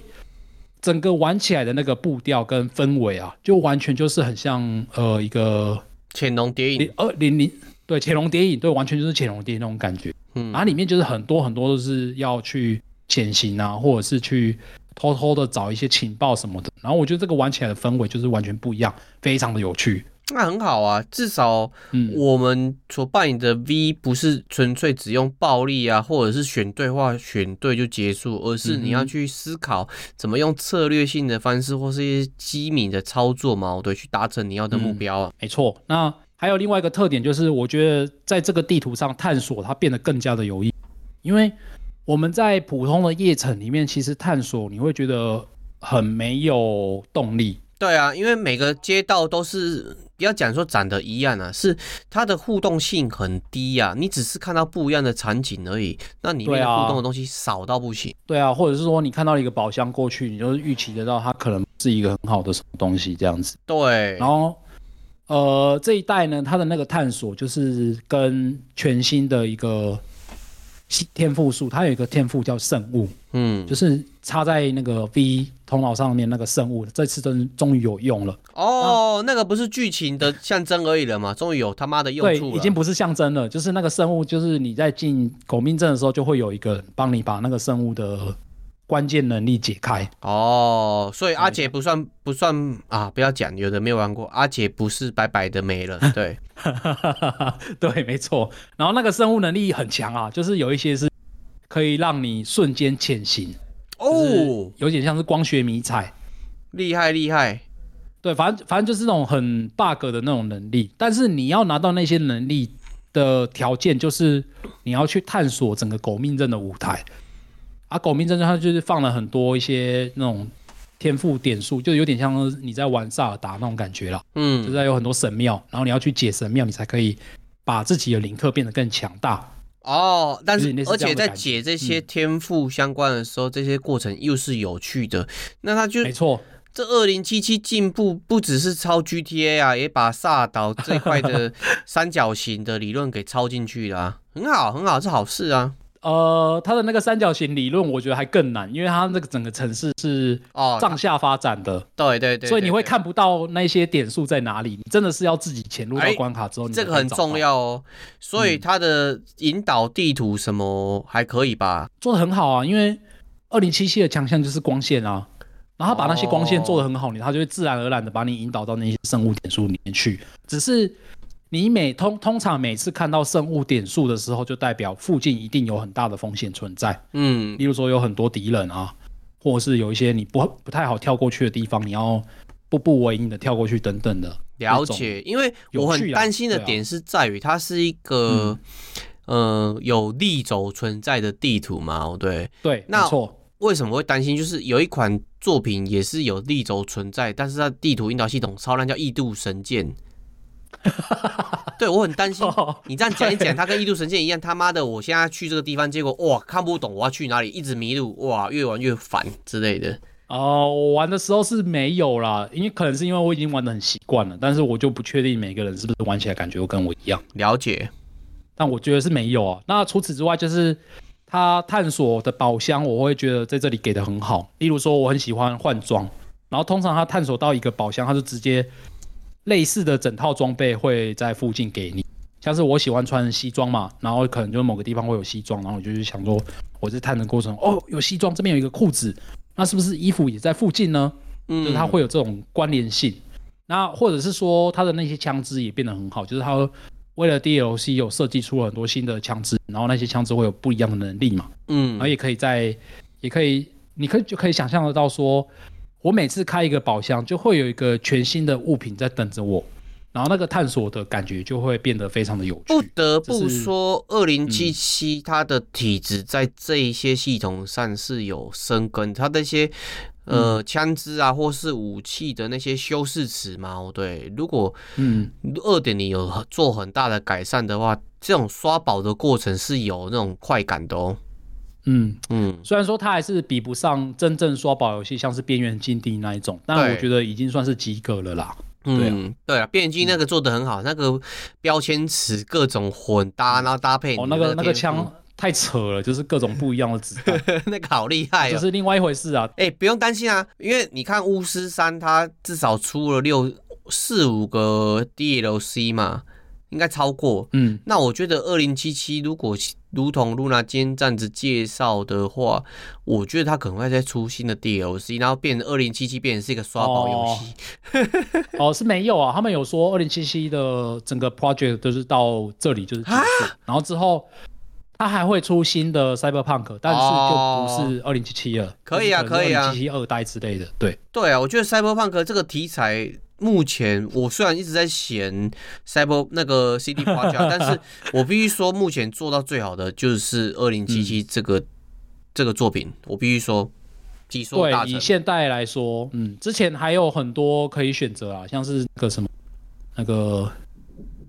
整个玩起来的那个步调跟氛围啊，就完全就是很像呃一个潜龙谍影二零零对潜龙谍影对，完全就是潜龙谍影那种感觉。嗯，然后里面就是很多很多都是要去潜行啊，或者是去。偷偷的找一些情报什么的，然后我觉得这个玩起来的氛围就是完全不一样，非常的有趣。那很好啊，至少我们所扮演的 V 不是纯粹只用暴力啊，或者是选对话选对就结束，而是你要去思考怎么用策略性的方式或是一些机敏的操作嘛，对，去达成你要的目标啊。嗯，没错，那还有另外一个特点就是，我觉得在这个地图上探索它变得更加的有意，因为。我们在普通的夜城里面，其实探索你会觉得很没有动力。对啊，因为每个街道都是不要讲说长得一样啊，是它的互动性很低啊。你只是看到不一样的场景而已，那里面互动的东西少到不行。对啊，或者是说你看到一个宝箱过去，你就是预期得到它可能是一个很好的什么东西这样子。对，然后呃这一代呢，它的那个探索就是跟全新的一个。天赋树，它有一个天赋叫圣物，嗯，就是插在那个 V 头脑上面那个圣物，这次真终于有用了。哦，那个不是剧情的象征而已了吗？终于有他妈的用处了。对，已经不是象征了，就是那个圣物，就是你在进狗命阵的时候，就会有一个帮你把那个圣物的。关键能力解开哦，所以阿姐不算不算啊，不要讲，有的没有玩过，阿姐不是白白的没了，对，对，没错。然后那个生物能力很强啊，就是有一些是可以让你瞬间潜行哦，有点像是光学迷彩，厉害厉害。对，反正反正就是那种很 bug 的那种能力，但是你要拿到那些能力的条件，就是你要去探索整个狗命镇的舞台。啊，狗命镇它就是放了很多一些那种天赋点数，就有点像你在玩萨尔达那种感觉了。嗯，就是有很多神庙，然后你要去解神庙，你才可以把自己的林克变得更强大。哦，但是而且在解这些天赋相关的时候，嗯、这些过程又是有趣的。那它就没错，这二零七七进步不只是抄 GTA 啊，也把萨尔达这块的 三角形的理论给抄进去了，啊，很好，很好，是好事啊。呃，它的那个三角形理论，我觉得还更难，因为它那个整个城市是上下发展的，哦、对，对，对所以你会看不到那些点数在哪里，你真的是要自己潜入到关卡之后，你这个很重要哦。所以它的引导地图什么还可以吧？做的很好啊，因为二零七七的强项就是光线啊，然后他把那些光线做的很好，你、哦、他就会自然而然的把你引导到那些生物点数里面去，只是。你每通通常每次看到生物点数的时候，就代表附近一定有很大的风险存在。嗯，例如说有很多敌人啊，或者是有一些你不不太好跳过去的地方，你要步步为营的跳过去等等的。了解，因为我很担心的点是在于它是一个、嗯、呃有立轴存在的地图嘛？对对，那没错。为什么会担心？就是有一款作品也是有立轴存在，但是它地图引导系统超烂，叫《异度神剑》。对，我很担心。你这样讲一讲，他跟《异度神剑》一样，他妈的，我现在去这个地方，结果哇，看不懂我要去哪里，一直迷路，哇，越玩越烦之类的。哦、呃，我玩的时候是没有啦，因为可能是因为我已经玩的很习惯了，但是我就不确定每个人是不是玩起来感觉会跟我一样。了解，但我觉得是没有啊。那除此之外，就是他探索的宝箱，我会觉得在这里给的很好。例如说，我很喜欢换装，然后通常他探索到一个宝箱，他就直接。类似的整套装备会在附近给你，像是我喜欢穿西装嘛，然后可能就某个地方会有西装，然后我就去想说，我在探的过程，哦，有西装，这边有一个裤子，那是不是衣服也在附近呢？嗯，就是它会有这种关联性。那或者是说，它的那些枪支也变得很好，就是它为了 DLC 有设计出了很多新的枪支，然后那些枪支会有不一样的能力嘛，嗯，然后也可以在，也可以，你可以就可以想象得到说。我每次开一个宝箱，就会有一个全新的物品在等着我，然后那个探索的感觉就会变得非常的有趣。不得不说，二零七七它的体质在这一些系统上是有生根，它那些呃枪支啊，或是武器的那些修饰词嘛，对，如果嗯二点零有做很大的改善的话，这种刷宝的过程是有那种快感的哦。嗯。嗯，虽然说它还是比不上真正刷宝游戏，像是边缘禁地那一种，但我觉得已经算是及格了啦。对啊，嗯，对啊，边缘禁那个做得很好，嗯、那个标签词各种混搭，然后搭配哦，那个那个枪太扯了，就是各种不一样的子弹，那个好厉害、哦，就是另外一回事啊。哎、欸，不用担心啊，因为你看巫师三，它至少出了六四五个 DLC 嘛。应该超过，嗯，那我觉得二零七七如果如同露娜今天这样子介绍的话，我觉得它可能会再出新的 DLC，然后变成二零七七变成是一个刷宝游戏。哦，是没有啊，他们有说二零七七的整个 project 都是到这里就是结束，然后之后它还会出新的 Cyberpunk，但是就不是二零七七了。可以啊，可以啊，二零七七二代之类的，对对啊，我觉得 Cyberpunk 这个题材。目前我虽然一直在嫌 Cyber 那个 CD Projekt，但是我必须说，目前做到最好的就是二零七七这个这个作品，我必须说，技术。对，以现代来说，嗯，之前还有很多可以选择啊，像是那个什么那个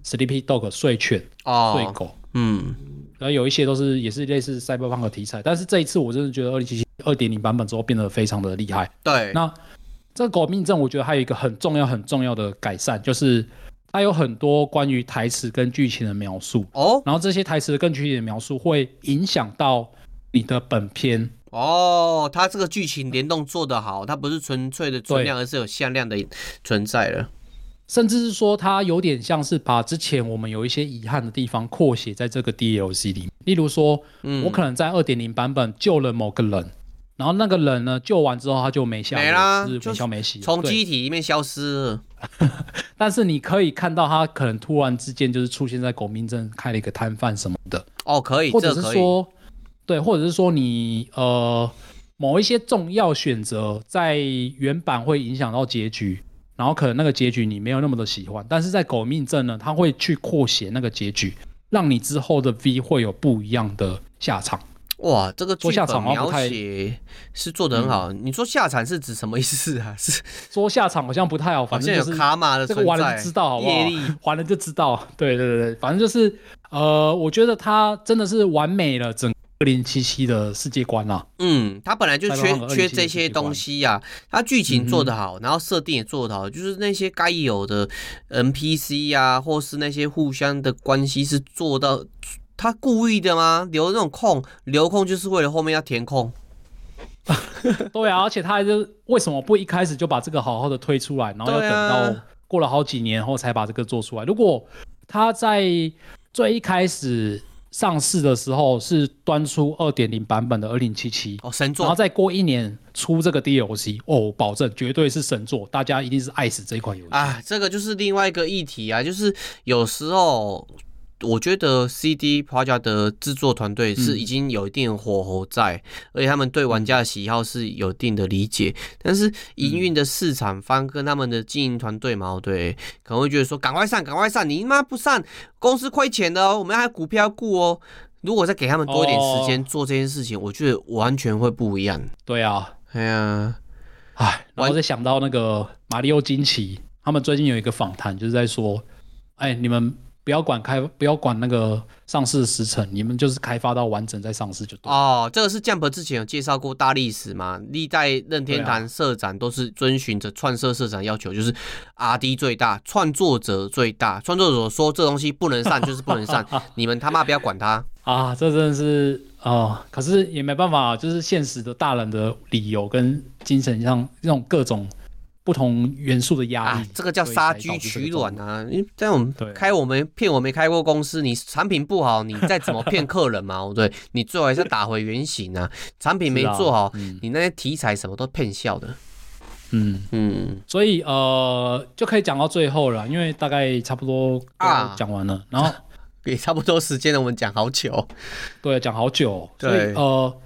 Sleepy Dog 睡犬哦，睡狗，嗯，然后有一些都是也是类似赛博朋克题材，但是这一次我真的觉得二零七七二点零版本之后变得非常的厉害。对，那这个《狗命症》我觉得还有一个很重要很重要的改善，就是。它有很多关于台词跟剧情的描述哦，然后这些台词跟剧情的描述会影响到你的本片哦。它这个剧情联动做得好，它不是纯粹的存量，而是有向量的存在了。甚至是说，它有点像是把之前我们有一些遗憾的地方扩写在这个 DLC 里面。例如说，嗯，我可能在二点零版本救了某个人，然后那个人呢救完之后他就没消没啦，是没消没息，从机体里面消失了。但是你可以看到，他可能突然之间就是出现在狗命镇开了一个摊贩什么的哦，可以，或者是说，对，或者是说你呃某一些重要选择在原版会影响到结局，然后可能那个结局你没有那么的喜欢，但是在狗命镇呢，他会去扩写那个结局，让你之后的 V 会有不一样的下场。哇，这个剧本描写是做的很好。嗯、你说下场是指什么意思啊？是说下场好像不太好，反正就是有卡玛的这个玩了就知道，好不好？玩了就知道。对对对，反正就是呃，我觉得他真的是完美了整个二零七七的世界观啊。嗯，他本来就缺缺这些东西呀、啊。他剧情做得好，嗯、然后设定也做得好，就是那些该有的 NPC 呀、啊，或是那些互相的关系是做到。他故意的吗？留那种空，留空就是为了后面要填空。对啊，而且他还是为什么不一开始就把这个好好的推出来，然后要等到过了好几年后才把这个做出来？如果他在最一开始上市的时候是端出二点零版本的二零七七哦，神作，然后再过一年出这个 DLC 哦，保证绝对是神作，大家一定是爱死这款游戏啊！这个就是另外一个议题啊，就是有时候。我觉得 CD Project 的制作团队是已经有一定火候在，嗯，而且他们对玩家的喜好是有一定的理解。但是营运的市场方跟他们的经营团队嘛，对，可能会觉得说：赶快上，赶快上！你妈不上，公司亏钱的哦，我们还有股票顾哦。如果再给他们多一点时间做这件事情，哦，我觉得完全会不一样。对啊，哎呀，哎，然后再想到那个马里奥惊奇，他们最近有一个访谈，就是在说：哎，你们。不要管开，不要管那个上市时程，你们就是开发到完整再上市就对。哦，这个是 Jump 之前有介绍过大历史嘛？历代任天堂社长都是遵循着创社社长要求，就是 RD 最大，创作者最大，创作者说这东西不能上就是不能上，你们他妈不要管他啊！这真的是啊、呃，可是也没办法，就是现实的大人的理由跟精神上这种各种。不同元素的压力、啊，这个叫杀鸡取卵啊！因为在我们开我们骗我没开过公司，你产品不好，你再怎么骗客人嘛？对，你最好还是打回原形啊！产品没做好，嗯、你那些题材什么都骗笑的。嗯嗯，所以呃，就可以讲到最后了，因为大概差不多啊讲完了，然后 也差不多时间了，我们讲好久，对，讲好久，所以呃，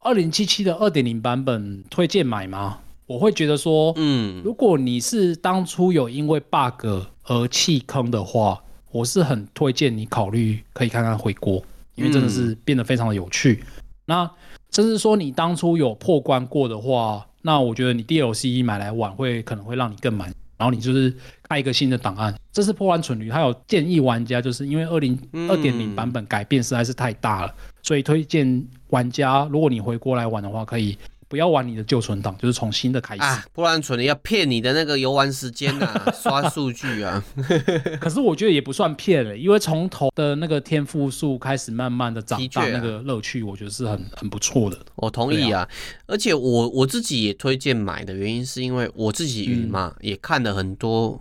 二零七七的二点零版本推荐买吗？我会觉得说，嗯，如果你是当初有因为 bug 而弃坑的话，我是很推荐你考虑可以看看回锅，因为真的是变得非常的有趣。嗯、那甚至说你当初有破关过的话，那我觉得你 DLC 买来玩会可能会让你更满。然后你就是开一个新的档案，这是破关蠢驴，他有建议玩家，就是因为二零二点零版本改变实在是太大了，所以推荐玩家，如果你回锅来玩的话，可以。不要玩你的旧存档，就是从新的开始啊！不然存的要骗你的那个游玩时间啊，刷数据啊。可是我觉得也不算骗了，因为从头的那个天赋数开始慢慢的长大，那个乐趣我觉得是很很不错的。我同意啊，啊而且我我自己也推荐买的原因是因为我自己云嘛、嗯，也看了很多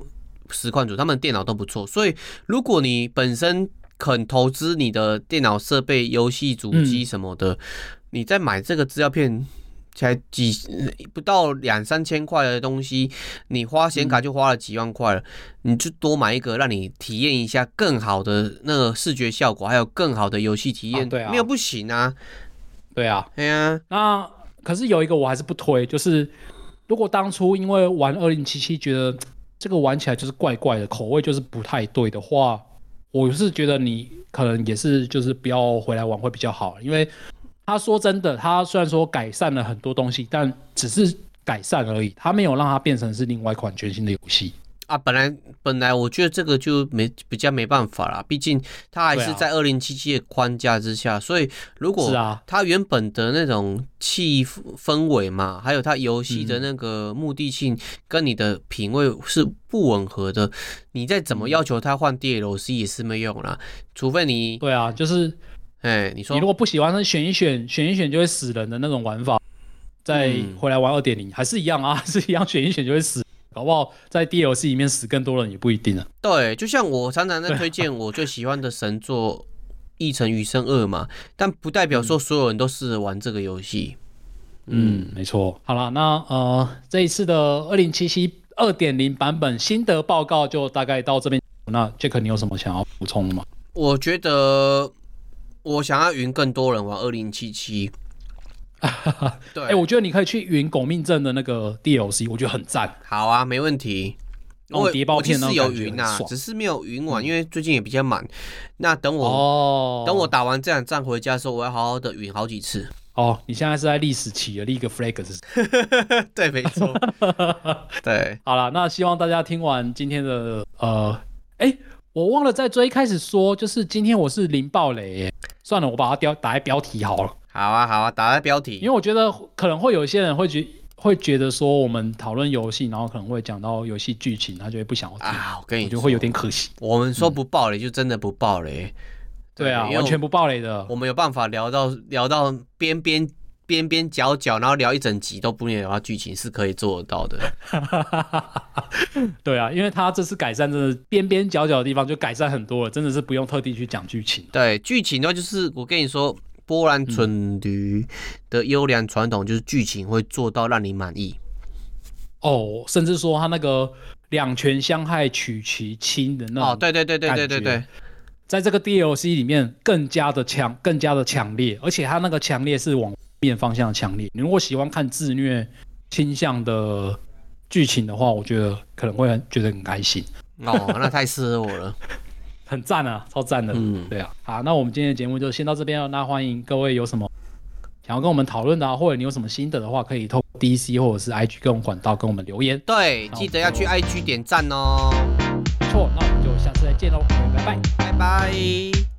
实况主，他们电脑都不错，所以如果你本身肯投资你的电脑设备、游戏主机什么的，嗯、你在买这个资料片。才几不到两三千块的东西，你花显卡就花了几万块了，嗯，你就多买一个，让你体验一下更好的那个视觉效果，还有更好的游戏体验，啊。对啊，没有不行啊。对啊，对啊。那可是有一个我还是不推，就是如果当初因为玩二零七七觉得这个玩起来就是怪怪的，口味就是不太对的话，我是觉得你可能也是就是不要回来玩会比较好，因为。他说真的，他虽然说改善了很多东西，但只是改善而已，他没有让它变成是另外一款全新的游戏。啊，本来本来我觉得这个就没比较没办法啦，毕竟它还是在二零七七的框架之下，啊、所以如果它原本的那种气氛围嘛，还有它游戏的那个目的性跟你的品味是不吻合的，嗯、你再怎么要求它换 DLC 也是没用啦，除非你对啊，就是哎，你说你如果不喜欢，那选一选选一选就会死人的那种玩法，再回来玩二点零还是一样啊，是一样选一选就会死。搞不好在 DLC 里面死更多人也不一定啊。对，就像我常常在推荐我最喜欢的神作《异尘余生二》嘛，但不代表说所有人都适合玩这个游戏。嗯，嗯没错。好了，那呃这一次的二零七七二点零版本心得报告就大概到这边。那 Jack，你有什么想要补充的吗？我觉得我想要云更多人玩二零七七。对，哎、欸，我觉得你可以去云狗命镇的那个 DLC，我觉得很赞。好啊，没问题。我谍报片是有云啊，只是没有云玩，因为最近也比较满。那等我，哦、等我打完这场仗回家的时候，我要好好的云好几次。哦，你现在是在历史起了，立个 flag 是？对，没错。对，好了，那希望大家听完今天的呃，哎、欸，我忘了在最一开始说，就是今天我是零暴雷耶。算了，我把它标打在标题好了。好啊，好啊，打在标题。因为我觉得可能会有一些人会觉会觉得说，我们讨论游戏，然后可能会讲到游戏剧情，他就会不想要听啊。我跟你说，就会有点可惜。我们说不暴雷，就真的不暴雷。嗯、对啊，完全不暴雷的。我们有办法聊到聊到边边边边角角，然后聊一整集都不能聊到剧情，是可以做得到的。对啊，因为他这次改善真的边边角角的地方就改善很多了，真的是不用特地去讲剧情。对，剧情的话就是我跟你说。波兰蠢驴的优良传统就是剧情会做到让你满意哦，甚至说他那个两权相害取其轻的那种哦，对对对对对对对，在这个 DLC 里面更加的强，更加的强烈，而且他那个强烈是往面方向的强烈。你如果喜欢看自虐倾向的剧情的话，我觉得可能会很觉得很开心 哦，那太适合我了。很赞啊，超赞的。嗯，对啊。好，那我们今天的节目就先到这边了。那欢迎各位有什么想要跟我们讨论的啊，或者你有什么心得的话，可以透过 DC 或者是 IG 各种管道跟我们留言。对，记得要去 IG 点赞哦。没错，那我们就下次再见喽，拜拜，拜拜。